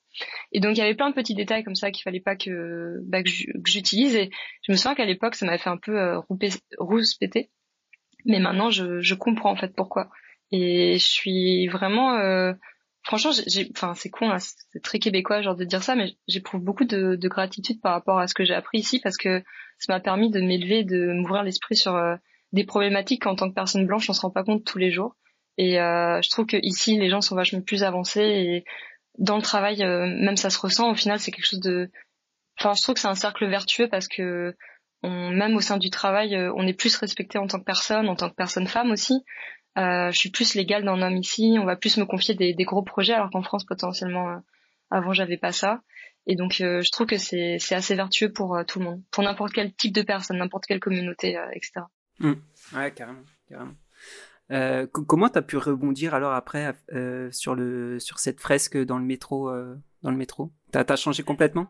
Et donc il y avait plein de petits détails comme ça qu'il fallait pas que, bah, que j'utilise. Et je me souviens qu'à l'époque ça m'avait fait un peu euh, rousse péter. Mais maintenant je, je comprends en fait pourquoi. Et je suis vraiment, euh, franchement, enfin c'est con, hein, c'est très québécois genre de dire ça, mais j'éprouve beaucoup de, de, gratitude par rapport à ce que j'ai appris ici parce que ça m'a permis de m'élever, de m'ouvrir l'esprit sur des problématiques qu'en tant que personne blanche on se rend pas compte tous les jours. Et euh, je trouve que ici les gens sont vachement plus avancés et dans le travail euh, même ça se ressent. Au final c'est quelque chose de, enfin je trouve que c'est un cercle vertueux parce que on, même au sein du travail euh, on est plus respecté en tant que personne, en tant que personne femme aussi. Euh, je suis plus légale d'un homme ici. On va plus me confier des, des gros projets alors qu'en France potentiellement euh, avant j'avais pas ça. Et donc je trouve que c'est assez vertueux pour tout le monde, pour n'importe quel type de personne, n'importe quelle communauté, etc. Mmh. Ouais, carrément, carrément. Euh, comment t'as pu rebondir alors après euh, sur le sur cette fresque dans le métro euh, dans le métro? T'as as changé complètement?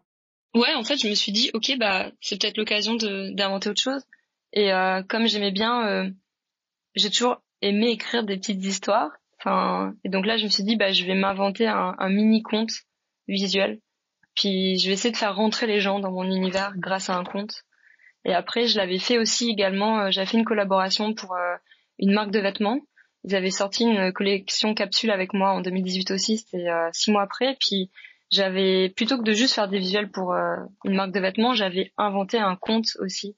Ouais, en fait, je me suis dit ok bah c'est peut-être l'occasion d'inventer autre chose. Et euh, comme j'aimais bien, euh, j'ai toujours aimé écrire des petites histoires. Enfin, et donc là, je me suis dit bah je vais m'inventer un, un mini conte visuel. Puis je vais essayer de faire rentrer les gens dans mon univers grâce à un conte. Et après, je l'avais fait aussi également. Euh, j'avais fait une collaboration pour euh, une marque de vêtements. Ils avaient sorti une collection capsule avec moi en 2018 aussi. C'était euh, six mois après. Puis j'avais plutôt que de juste faire des visuels pour une marque de vêtements, j'avais inventé un compte aussi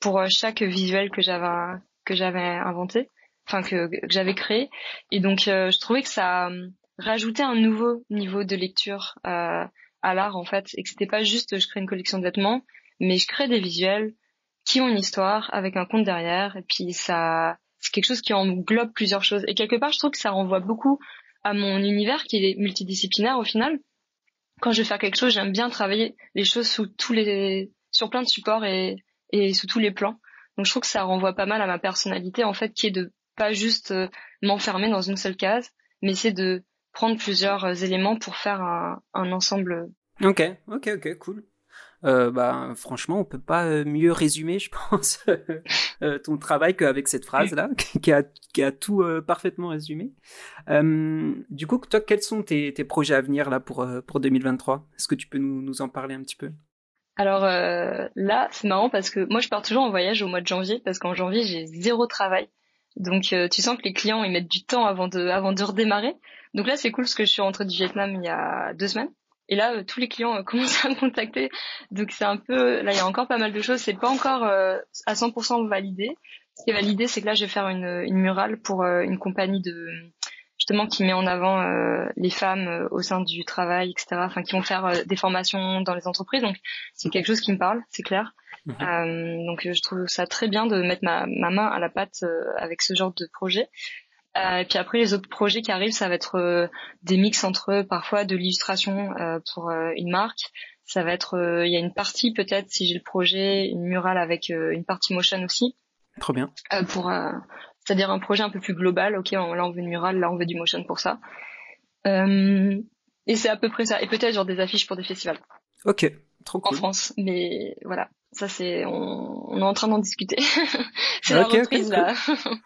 pour chaque visuel que j'avais que j'avais inventé, enfin que, que j'avais créé. Et donc je trouvais que ça rajoutait un nouveau niveau de lecture à l'art en fait, et que c'était pas juste je crée une collection de vêtements, mais je crée des visuels qui ont une histoire avec un conte derrière et puis ça c'est quelque chose qui englobe plusieurs choses. Et quelque part je trouve que ça renvoie beaucoup à mon univers qui est multidisciplinaire au final. Quand je vais faire quelque chose j'aime bien travailler les choses sous tous les sur plein de supports et et sous tous les plans. Donc je trouve que ça renvoie pas mal à ma personnalité en fait qui est de pas juste euh, m'enfermer dans une seule case mais c'est de prendre plusieurs euh, éléments pour faire un, un ensemble. Ok ok ok cool euh, bah, franchement, on peut pas euh, mieux résumer, je pense, euh, ton travail qu'avec cette phrase-là, qui a, qui a tout euh, parfaitement résumé. du coup, toi, quels sont tes, tes projets à venir là pour, pour 2023 Est-ce que tu peux nous, nous en parler un petit peu? Alors là, c'est marrant parce que moi, je pars toujours en voyage au mois de janvier parce qu'en janvier, j'ai zéro travail. Donc, tu sens que les clients, ils mettent du temps avant de, avant de redémarrer. Donc là, c'est cool parce que je suis rentrée du Vietnam il y a deux semaines. Et là, euh, tous les clients euh, commencent à me contacter. Donc c'est un peu, là il y a encore pas mal de choses. C'est pas encore euh, à 100% validé. Ce qui est validé, c'est que là je vais faire une, une murale pour une compagnie de, justement qui met en avant les femmes au sein du travail, etc. Enfin, qui vont faire des formations dans les entreprises. Donc, c'est quelque chose qui me parle, c'est clair. Mhm. donc, je trouve ça très bien de mettre ma, ma main à la pâte avec ce genre de projet. Euh, et puis après les autres projets qui arrivent, ça va être euh, des mix entre parfois de l'illustration euh, pour une marque. Ça va être, il y a une partie peut-être si j'ai le projet, une murale avec une partie motion aussi. Trop bien. pour, c'est-à-dire un projet un peu plus global. Ok, là on veut une murale, là on veut du motion pour ça. et c'est à peu près ça. Et peut-être genre des affiches pour des festivals. Ok, trop cool. En France, mais voilà. Ça c'est, on, est en train d'en discuter. c'est la reprise là.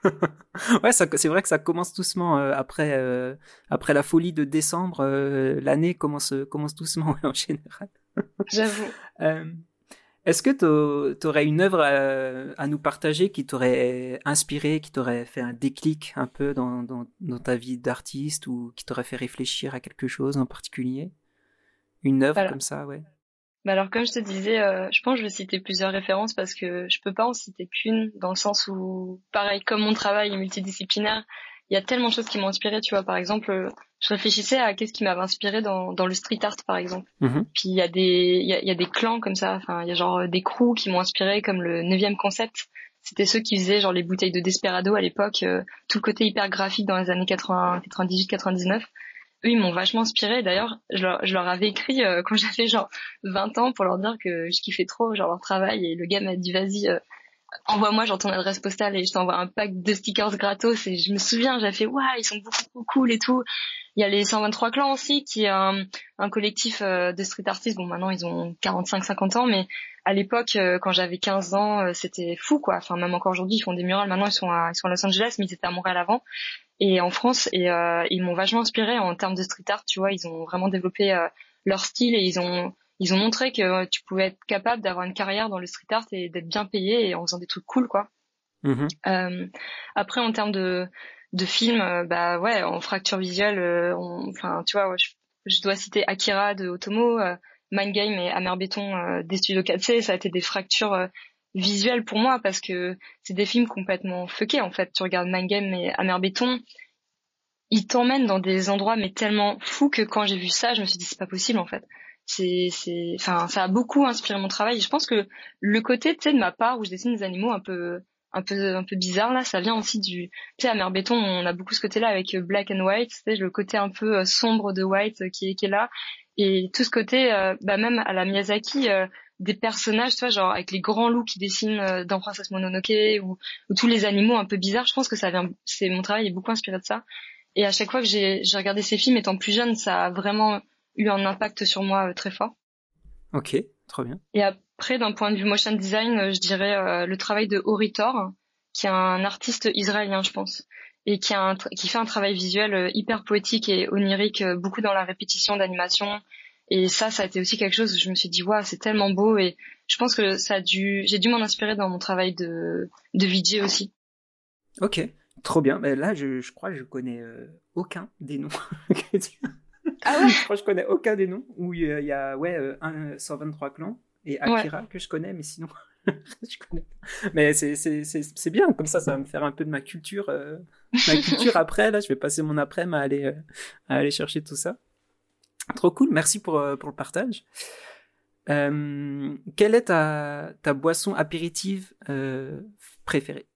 ouais, c'est vrai que ça commence doucement euh, après euh, après la folie de décembre. Euh, l'année commence commence doucement en général. J'avoue. Est-ce que tu aurais une œuvre à, nous partager qui t'aurait inspiré, qui t'aurait fait un déclic un peu dans, dans, dans ta vie d'artiste ou qui t'aurait fait réfléchir à quelque chose en particulier? Une œuvre comme ça, ouais. Bah alors comme je te disais, euh, je pense que je vais citer plusieurs références parce que je peux pas en citer qu'une dans le sens où, pareil, comme mon travail est multidisciplinaire, il y a tellement de choses qui m'ont inspiré. Tu vois, par exemple, euh, je réfléchissais à qu'est-ce qui m'avait inspiré dans, dans le street art, par exemple. Mm-hmm. Puis il y a des il y a, y a, des clans comme ça. Enfin, il y a genre des crews qui m'ont inspiré, comme le neuvième concept. C'était ceux qui faisaient genre les bouteilles de Desperado à l'époque, euh, tout le côté hyper graphique dans les années 80, 98, 99 eux ils m'ont vachement inspiré d'ailleurs je leur, je leur avais écrit euh, quand j'avais genre 20 ans pour leur dire que je kiffais trop genre leur travail. Et le gars m'a dit vas-y euh, envoie-moi genre ton adresse postale et je t'envoie un pack de stickers gratos. Et je me souviens j'ai fait waouh ils sont beaucoup trop cool et tout. Il y a les 123 clans aussi qui est un, un collectif euh, de street artistes. Bon maintenant ils ont 45 50 ans mais à l'époque quand j'avais 15 ans c'était fou quoi. Enfin même encore aujourd'hui ils font des murales. Maintenant ils sont à, ils sont à Los Angeles mais ils étaient à Montréal avant et en France. Et euh, ils m'ont vachement inspiré en termes de street art tu vois. Ils ont vraiment développé euh, leur style et ils ont ils ont montré que tu pouvais être capable d'avoir une carrière dans le street art et d'être bien payé et en faisant des trucs cool quoi. Euh, après en termes de de films bah ouais en fracture visuelle enfin tu vois je, dois citer Akira de Otomo Mind Game et Amer Béton des studios 4C ça a été des fractures visuel pour moi parce que c'est des films complètement fuckés en fait. Tu regardes Mind Game et Amer Béton, ils t'emmènent dans des endroits mais tellement fous que quand j'ai vu ça, je me suis dit c'est pas possible en fait. C'est c'est enfin ça a beaucoup inspiré mon travail. je pense que le côté tu sais de ma part où je dessine des animaux un peu un peu un peu bizarre là, ça vient aussi du tu sais Amer Béton, on a beaucoup ce côté-là avec Black and White, tu sais le côté un peu euh, sombre de White euh, qui qui est là et tout ce côté euh, bah même à la Miyazaki des personnages, tu vois, genre avec les grands loups qui dessinent euh, dans Princesse Mononoke ou, ou, tous les animaux un peu bizarres. Je pense que ça vient, c'est mon travail est beaucoup inspiré de ça. Et à chaque fois que j'ai regardé ces films étant plus jeune, ça a vraiment eu un impact sur moi euh, très fort. Ok, trop bien. Et après, d'un point de vue motion design, euh, je dirais le travail de Horitor, qui est un artiste israélien, je pense, et qui, a un qui fait un travail visuel hyper poétique et onirique, beaucoup dans la répétition d'animation et ça, ça a été aussi quelque chose où je me suis dit, waouh, c'est tellement beau. Et je pense que ça a dû, j'ai dû m'en inspirer dans mon travail de, de VJ aussi. Ok, trop bien. Mais là, je, je crois que je connais euh, aucun des noms. ah ouais? Je crois que je connais aucun des noms. Où il y a, ouais, euh, un, 123 clans et Akira que je connais, mais sinon. je connais. Mais c'est bien, comme ça, ça va me faire un peu de ma culture. Euh, ma culture après, là, je vais passer mon après-midi à aller, à aller chercher tout ça. Trop cool, merci pour, euh, pour le partage. Euh, quelle est ta, ta boisson apéritive euh, préférée?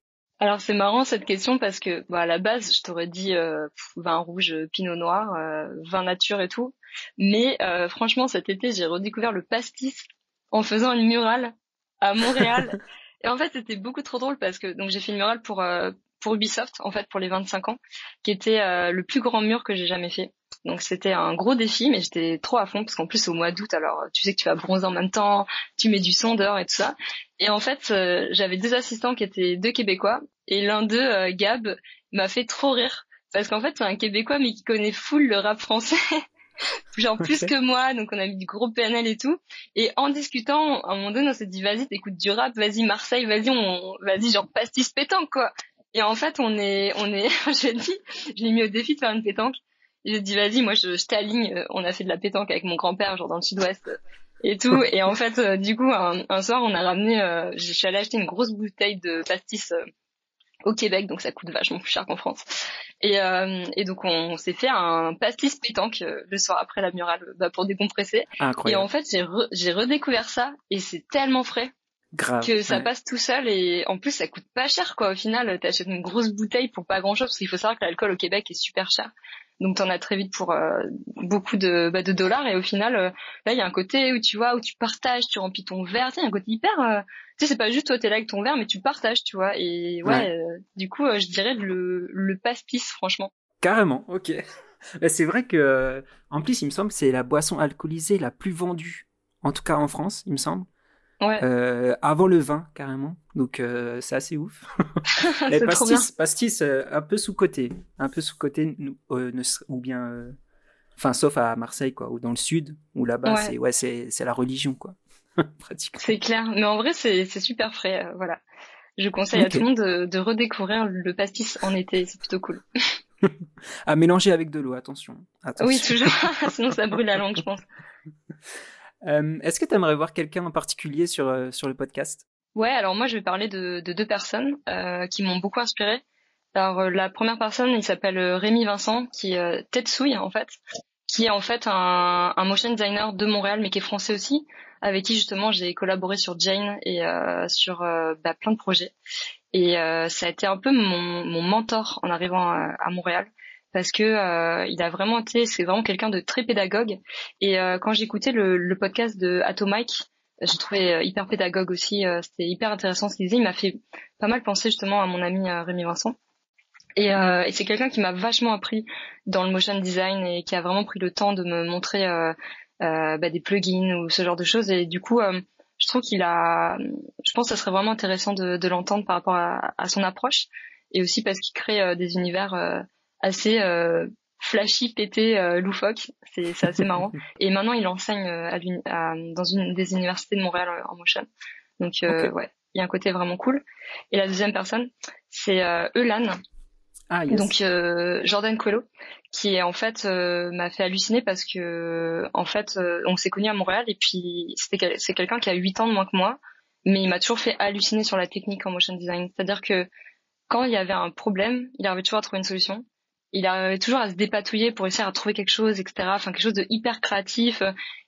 Alors c'est marrant cette question parce que bah, à la base je t'aurais dit euh, vin rouge, pinot noir, euh, vin nature et tout. Mais euh, franchement cet été j'ai redécouvert le pastis en faisant une murale à Montréal. et en fait c'était beaucoup trop drôle parce que donc j'ai fait une murale pour pour Ubisoft en fait pour les 25 ans, qui était le plus grand mur que j'ai jamais fait. Donc c'était un gros défi, mais j'étais trop à fond parce qu'en plus au mois d'août, alors tu sais que tu vas bronzer en même temps, tu mets du son dehors et tout ça. Et en fait, euh, j'avais deux assistants qui étaient deux Québécois et l'un d'eux, euh, Gab, m'a fait trop rire parce qu'en fait c'est un Québécois mais qui connaît full le rap français. genre plus que moi, donc on a mis du gros PNL et tout. Et en discutant, à un moment donné, on s'est dit, vas-y, t'écoutes du rap, vas-y Marseille, vas-y, on, vas-y, genre pastis pétanque, quoi. Et en fait, on est, on est, je dit, je l'ai mis au défi de faire une pétanque. J'ai dit vas-y, moi je, je t'aligne. Euh, on a fait de la pétanque avec mon grand-père, genre dans le sud-ouest euh, et tout. Et en fait, euh, du coup, un, soir, on a ramené, euh, je suis allée acheter une grosse bouteille de pastis au Québec, donc ça coûte vachement plus cher qu'en France. Et, euh, et donc on, s'est fait un pastis pétanque euh, le soir après la murale bah, pour décompresser. Et en fait j'ai redécouvert ça et c'est tellement frais que ça passe tout seul et en plus ça coûte pas cher quoi. Au final t'achètes une grosse bouteille pour pas grand chose parce qu'il faut savoir que l'alcool au Québec est super cher. Donc t'en as très vite pour euh, beaucoup de, bah, de dollars et au final euh, là il y a un côté où tu vois où tu partages, tu remplis ton verre, tu sais, un côté hyper euh, tu sais c'est pas juste toi t'es là avec ton verre mais tu partages, tu vois et ouais, du coup je dirais le le pastis franchement. Carrément, OK. c'est vrai que en plus il me semble que c'est la boisson alcoolisée la plus vendue en tout cas en France, il me semble. Euh, avant le vin, carrément. Donc, euh, c'est assez ouf. Les pastis, pastis euh, un peu sous-côté. Un peu sous-côté, ou bien. Enfin, sauf à Marseille, quoi, ou dans le sud, où là-bas, c'est ouais, c'est la religion, quoi. Pratiquement. C'est clair. Mais en vrai, c'est super frais. voilà. Je conseille à tout le monde de, de redécouvrir le pastis en été. C'est plutôt cool. à mélanger avec de l'eau, attention. attention. Oui, toujours. Sinon, ça brûle la langue, je pense. Euh, est-ce que tu aimerais voir quelqu'un en particulier sur, euh, sur le podcast? Ouais, alors moi je vais parler de, de deux personnes euh, qui m'ont beaucoup inspiré. Alors la première personne, il s'appelle Rémi Vincent, qui est Tetsouille en fait, qui est en fait un, un, motion designer de Montréal, mais qui est français aussi, avec qui justement j'ai collaboré sur Jane et sur bah, plein de projets. Et ça a été un peu mon, mon mentor en arrivant à Montréal parce que euh, il a vraiment été, c'est vraiment quelqu'un de très pédagogue. Et euh, quand j'écoutais le, le podcast de Atomic, j'ai trouvé euh, hyper pédagogue aussi. C'était hyper intéressant ce qu'il disait. Il m'a fait pas mal penser justement à mon ami Rémi Vincent. Et, et c'est quelqu'un qui m'a vachement appris dans le motion design et qui a vraiment pris le temps de me montrer bah, des plugins ou ce genre de choses. Et du coup, je trouve qu'il a, je pense que ça serait vraiment intéressant de, de l'entendre par rapport à, à, son approche et aussi parce qu'il crée des univers assez euh, flashy, pété, euh, loufoque. C'est, c'est assez marrant. Et maintenant, il enseigne euh, à, dans une des universités de Montréal en motion. Donc, ouais, il y a un côté vraiment cool. Et la deuxième personne, c'est Eulan. Ah, yes. Donc Jordan Coelho, qui est en fait m'a fait halluciner parce que en fait on s'est connus à Montréal et puis c'était c'est quelqu'un qui a 8 ans de moins que moi, mais il m'a toujours fait halluciner sur la technique en motion design. C'est-à-dire que quand il y avait un problème, il arrivait toujours à trouver une solution il arrivait toujours à se dépatouiller pour essayer à trouver quelque chose, etc. Enfin, quelque chose de hyper créatif.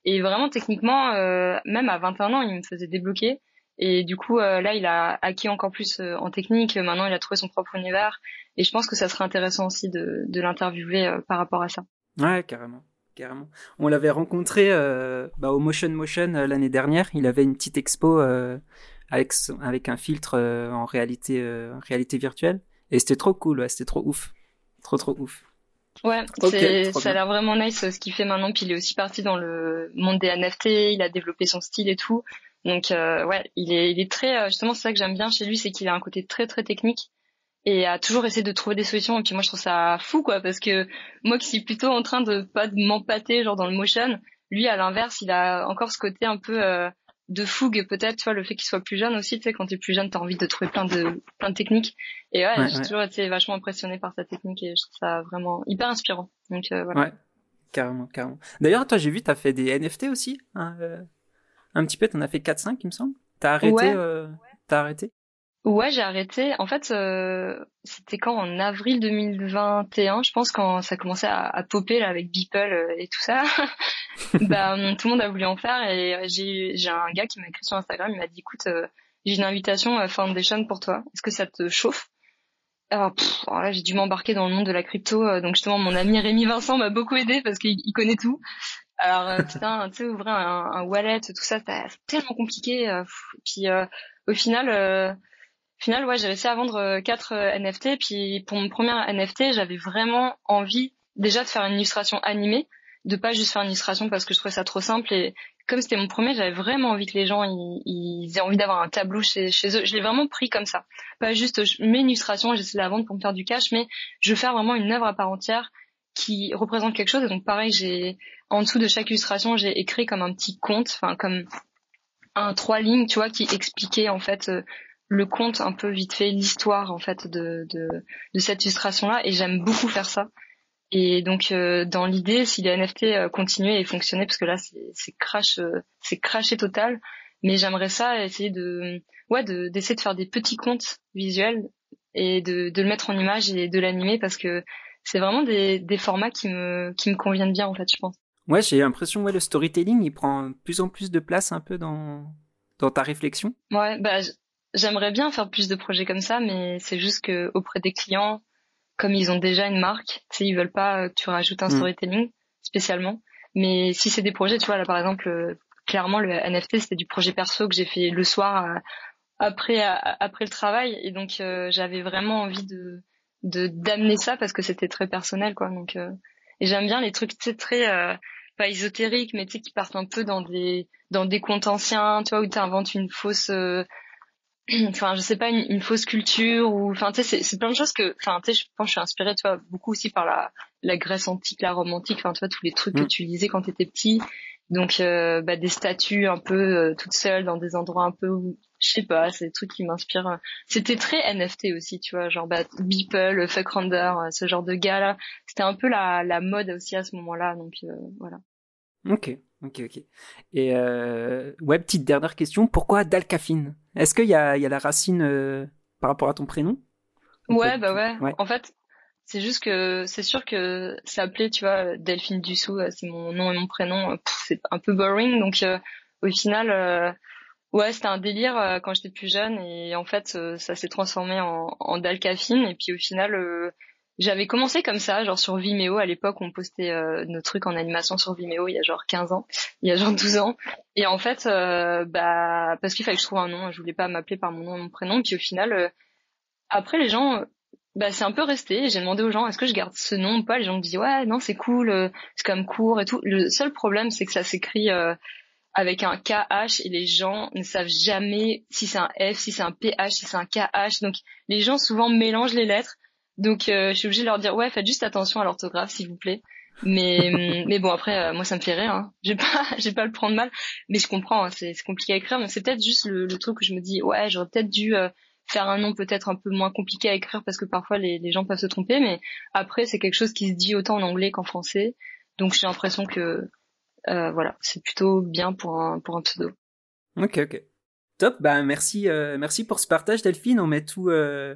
Et vraiment, techniquement, euh, même à 21 ans, il me faisait débloquer. Et du coup, euh, là, il a acquis encore plus euh, en technique. Maintenant, il a trouvé son propre univers. Et je pense que ça serait intéressant aussi de, l'interviewer par rapport à ça. Ouais, carrément. Carrément. On l'avait rencontré bah, au Motion Motion l'année dernière. Il avait une petite expo avec, avec un filtre en réalité, réalité virtuelle. Et c'était trop cool, c'était trop ouf. Trop trop ouf. Ouais, ça a l'air vraiment nice ce qu'il fait maintenant. Puis il est aussi parti dans le monde des NFT, il a développé son style et tout. Donc euh, ouais, il est, il est très euh, justement c'est ça que j'aime bien chez lui, c'est qu'il a un côté très très technique et a toujours essayé de trouver des solutions. Et puis moi je trouve ça fou quoi, parce que moi qui suis plutôt en train de pas de m'empâter genre dans le motion, lui à l'inverse il a encore ce côté un peu euh, de fougue peut-être tu vois le fait qu'il soit plus jeune aussi tu sais quand t'es plus jeune t'as envie de trouver plein de plein de techniques. Et ouais, j'ai toujours été vachement impressionné par sa technique et je trouve ça vraiment hyper inspirant. Donc euh, voilà. Ouais carrément carrément. D'ailleurs toi j'ai vu t'as fait des NFT aussi hein, euh, un petit peu t'en as fait 4-5 il me semble. T'as arrêté euh, t'as arrêté? Ouais, j'ai arrêté. En fait, euh, c'était quand en avril 2021, je pense, quand ça commençait à, à popper là avec Beeple euh, et tout ça. bah, tout le monde a voulu en faire et j'ai j'ai un gars qui m'a écrit sur Instagram, il m'a dit écoute, euh, j'ai une invitation à Foundation pour toi. Est-ce que ça te chauffe? Alors, là, j'ai dû m'embarquer dans le monde de la crypto. donc justement, mon ami Rémi Vincent m'a beaucoup aidé parce qu'il connaît tout. Alors putain, tu sais, ouvrir un, un, wallet, tout ça, c'est tellement compliqué. puis au final final, ouais, j'ai réussi à vendre quatre euh, NFT. Puis pour mon premier NFT, j'avais vraiment envie déjà de faire une illustration animée, de pas juste faire une illustration parce que je trouvais ça trop simple. Et comme c'était mon premier, j'avais vraiment envie que les gens ils, aient envie d'avoir un tableau chez, eux. Je l'ai vraiment pris comme ça. Pas juste je mets une j'essaie de la vendre pour me faire du cash, mais je veux faire vraiment une œuvre à part entière qui représente quelque chose. Et donc pareil, j'ai en dessous de chaque illustration, j'ai écrit comme un petit conte, enfin comme un trois lignes, tu vois, qui expliquait en fait euh, le conte un peu vite fait, l'histoire en fait de, de, de cette illustration-là, et j'aime beaucoup faire ça. Et donc euh, dans l'idée, si les NFT euh, continuaient et fonctionnaient, parce que là c'est crash, euh, c'est crashé total, mais j'aimerais ça essayer de, ouais, d'essayer de, faire des petits contes visuels et de, de le mettre en image et de l'animer parce que c'est vraiment des, des formats qui me, qui me conviennent bien, en fait, je pense. Ouais, j'ai l'impression, ouais, le storytelling, il prend de plus en plus de place un peu dans, dans ta réflexion. Ouais, bah, j'aimerais bien faire plus de projets comme ça, mais c'est juste que auprès des clients, comme ils ont déjà une marque, tu sais, ils veulent pas que tu rajoutes un mm. storytelling spécialement. Mais si c'est des projets, tu vois, là, par exemple, euh, clairement, le NFT, c'était du projet perso que j'ai fait le soir euh, après, après le travail. Et donc, euh, j'avais vraiment envie de, de d'amener ça parce que c'était très personnel quoi donc euh, et j'aime bien les trucs très euh, pas ésotériques mais tu sais qui partent un peu dans des dans des contes anciens tu vois où tu inventes une fausse euh, enfin je sais pas une, fausse culture ou enfin tu sais c'est plein de choses que enfin tu sais je pense que je suis inspirée tu vois beaucoup aussi par la la Grèce antique la Rome antique enfin tu vois tous les trucs que mm. tu lisais quand tu étais petit donc euh, bah, des statues un peu euh, toutes seules dans des endroits un peu où je sais pas, c'est des trucs qui m'inspirent. C'était très NFT aussi, tu vois, genre bah, Beeple, Fuck Render, euh, ce genre de gars là. C'était un peu la, la mode aussi à ce moment-là, donc voilà. Ok, ok, ok. Et euh, ouais, petite dernière question, pourquoi Dalcafine? Est-ce qu'il y a, y a la racine par rapport à ton prénom? Ouais, bah ouais. ouais. En fait, c'est juste que c'est sûr que s'appeler, tu vois, Delphine Dussault, euh, c'est mon nom et mon prénom, euh, c'est un peu boring. Donc euh, au final, ouais, c'était un délire quand j'étais plus jeune et en fait, ça s'est transformé en, en Dalcafine. Et puis au final, j'avais commencé comme ça, genre sur Vimeo. À l'époque, on postait nos trucs en animation sur Vimeo il y a genre 15 ans, il y a genre 12 ans. Et en fait, bah parce qu'il fallait que je trouve un nom, je voulais pas m'appeler par mon nom mon prénom. Puis au final, après les gens bah c'est un peu resté. J'ai demandé aux gens est-ce que je garde ce nom ou pas? Les gens me disaient ouais non c'est cool, euh, c'est quand même court et tout. Le seul problème c'est que ça s'écrit euh, avec un KH et les gens ne savent jamais si c'est un F, si c'est un PH, si c'est un KH. Donc les gens souvent mélangent les lettres. Donc euh, je suis obligée de leur dire ouais faites juste attention à l'orthographe s'il vous plaît. Mais mais bon après moi ça me fait rire. Hein. J'ai pas j'ai pas le prendre mal, mais je comprends. Hein, c'est compliqué à écrire, mais c'est peut-être juste le, le, truc que je me dis ouais j'aurais peut-être dû faire un nom peut-être un peu moins compliqué à écrire parce que parfois les, les gens peuvent se tromper, mais après c'est quelque chose qui se dit autant en anglais qu'en français. Donc j'ai l'impression que euh, voilà, c'est plutôt bien pour un pour un pseudo. Ok ok. Top, bah merci euh, merci pour ce partage Delphine. On met tout euh,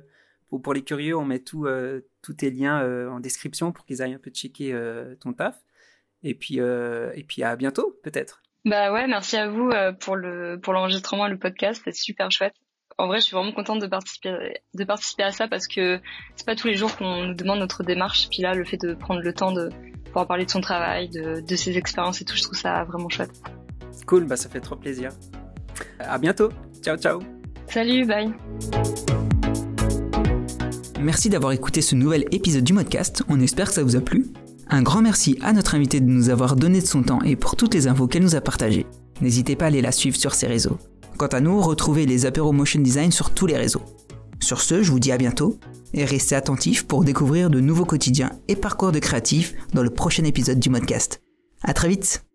pour, pour les curieux, on met tout euh, tous tes liens euh, en description pour qu'ils aillent un peu checker euh, ton taf. Et puis et puis à bientôt peut-être. Bah ouais, merci à vous pour le pour l'enregistrement, le podcast, c'est super chouette en vrai, je suis vraiment contente de participer, de participer à ça parce que c'est pas tous les jours qu'on nous demande notre démarche. Puis là, le fait de prendre le temps de pouvoir parler de son travail, de, de ses expériences et tout, je trouve ça vraiment chouette. Cool, bah ça fait trop plaisir. À bientôt. Ciao, ciao. Salut, bye. Merci d'avoir écouté ce nouvel épisode du podcast. On espère que ça vous a plu. Un grand merci à notre invité de nous avoir donné de son temps et pour toutes les infos qu'elle nous a partagées. N'hésitez pas à aller la suivre sur ses réseaux. Quant à nous, retrouvez les apéros motion design sur tous les réseaux. Sur ce, je vous dis à bientôt et restez attentifs pour découvrir de nouveaux quotidiens et parcours de créatifs dans le prochain épisode du podcast. À très vite!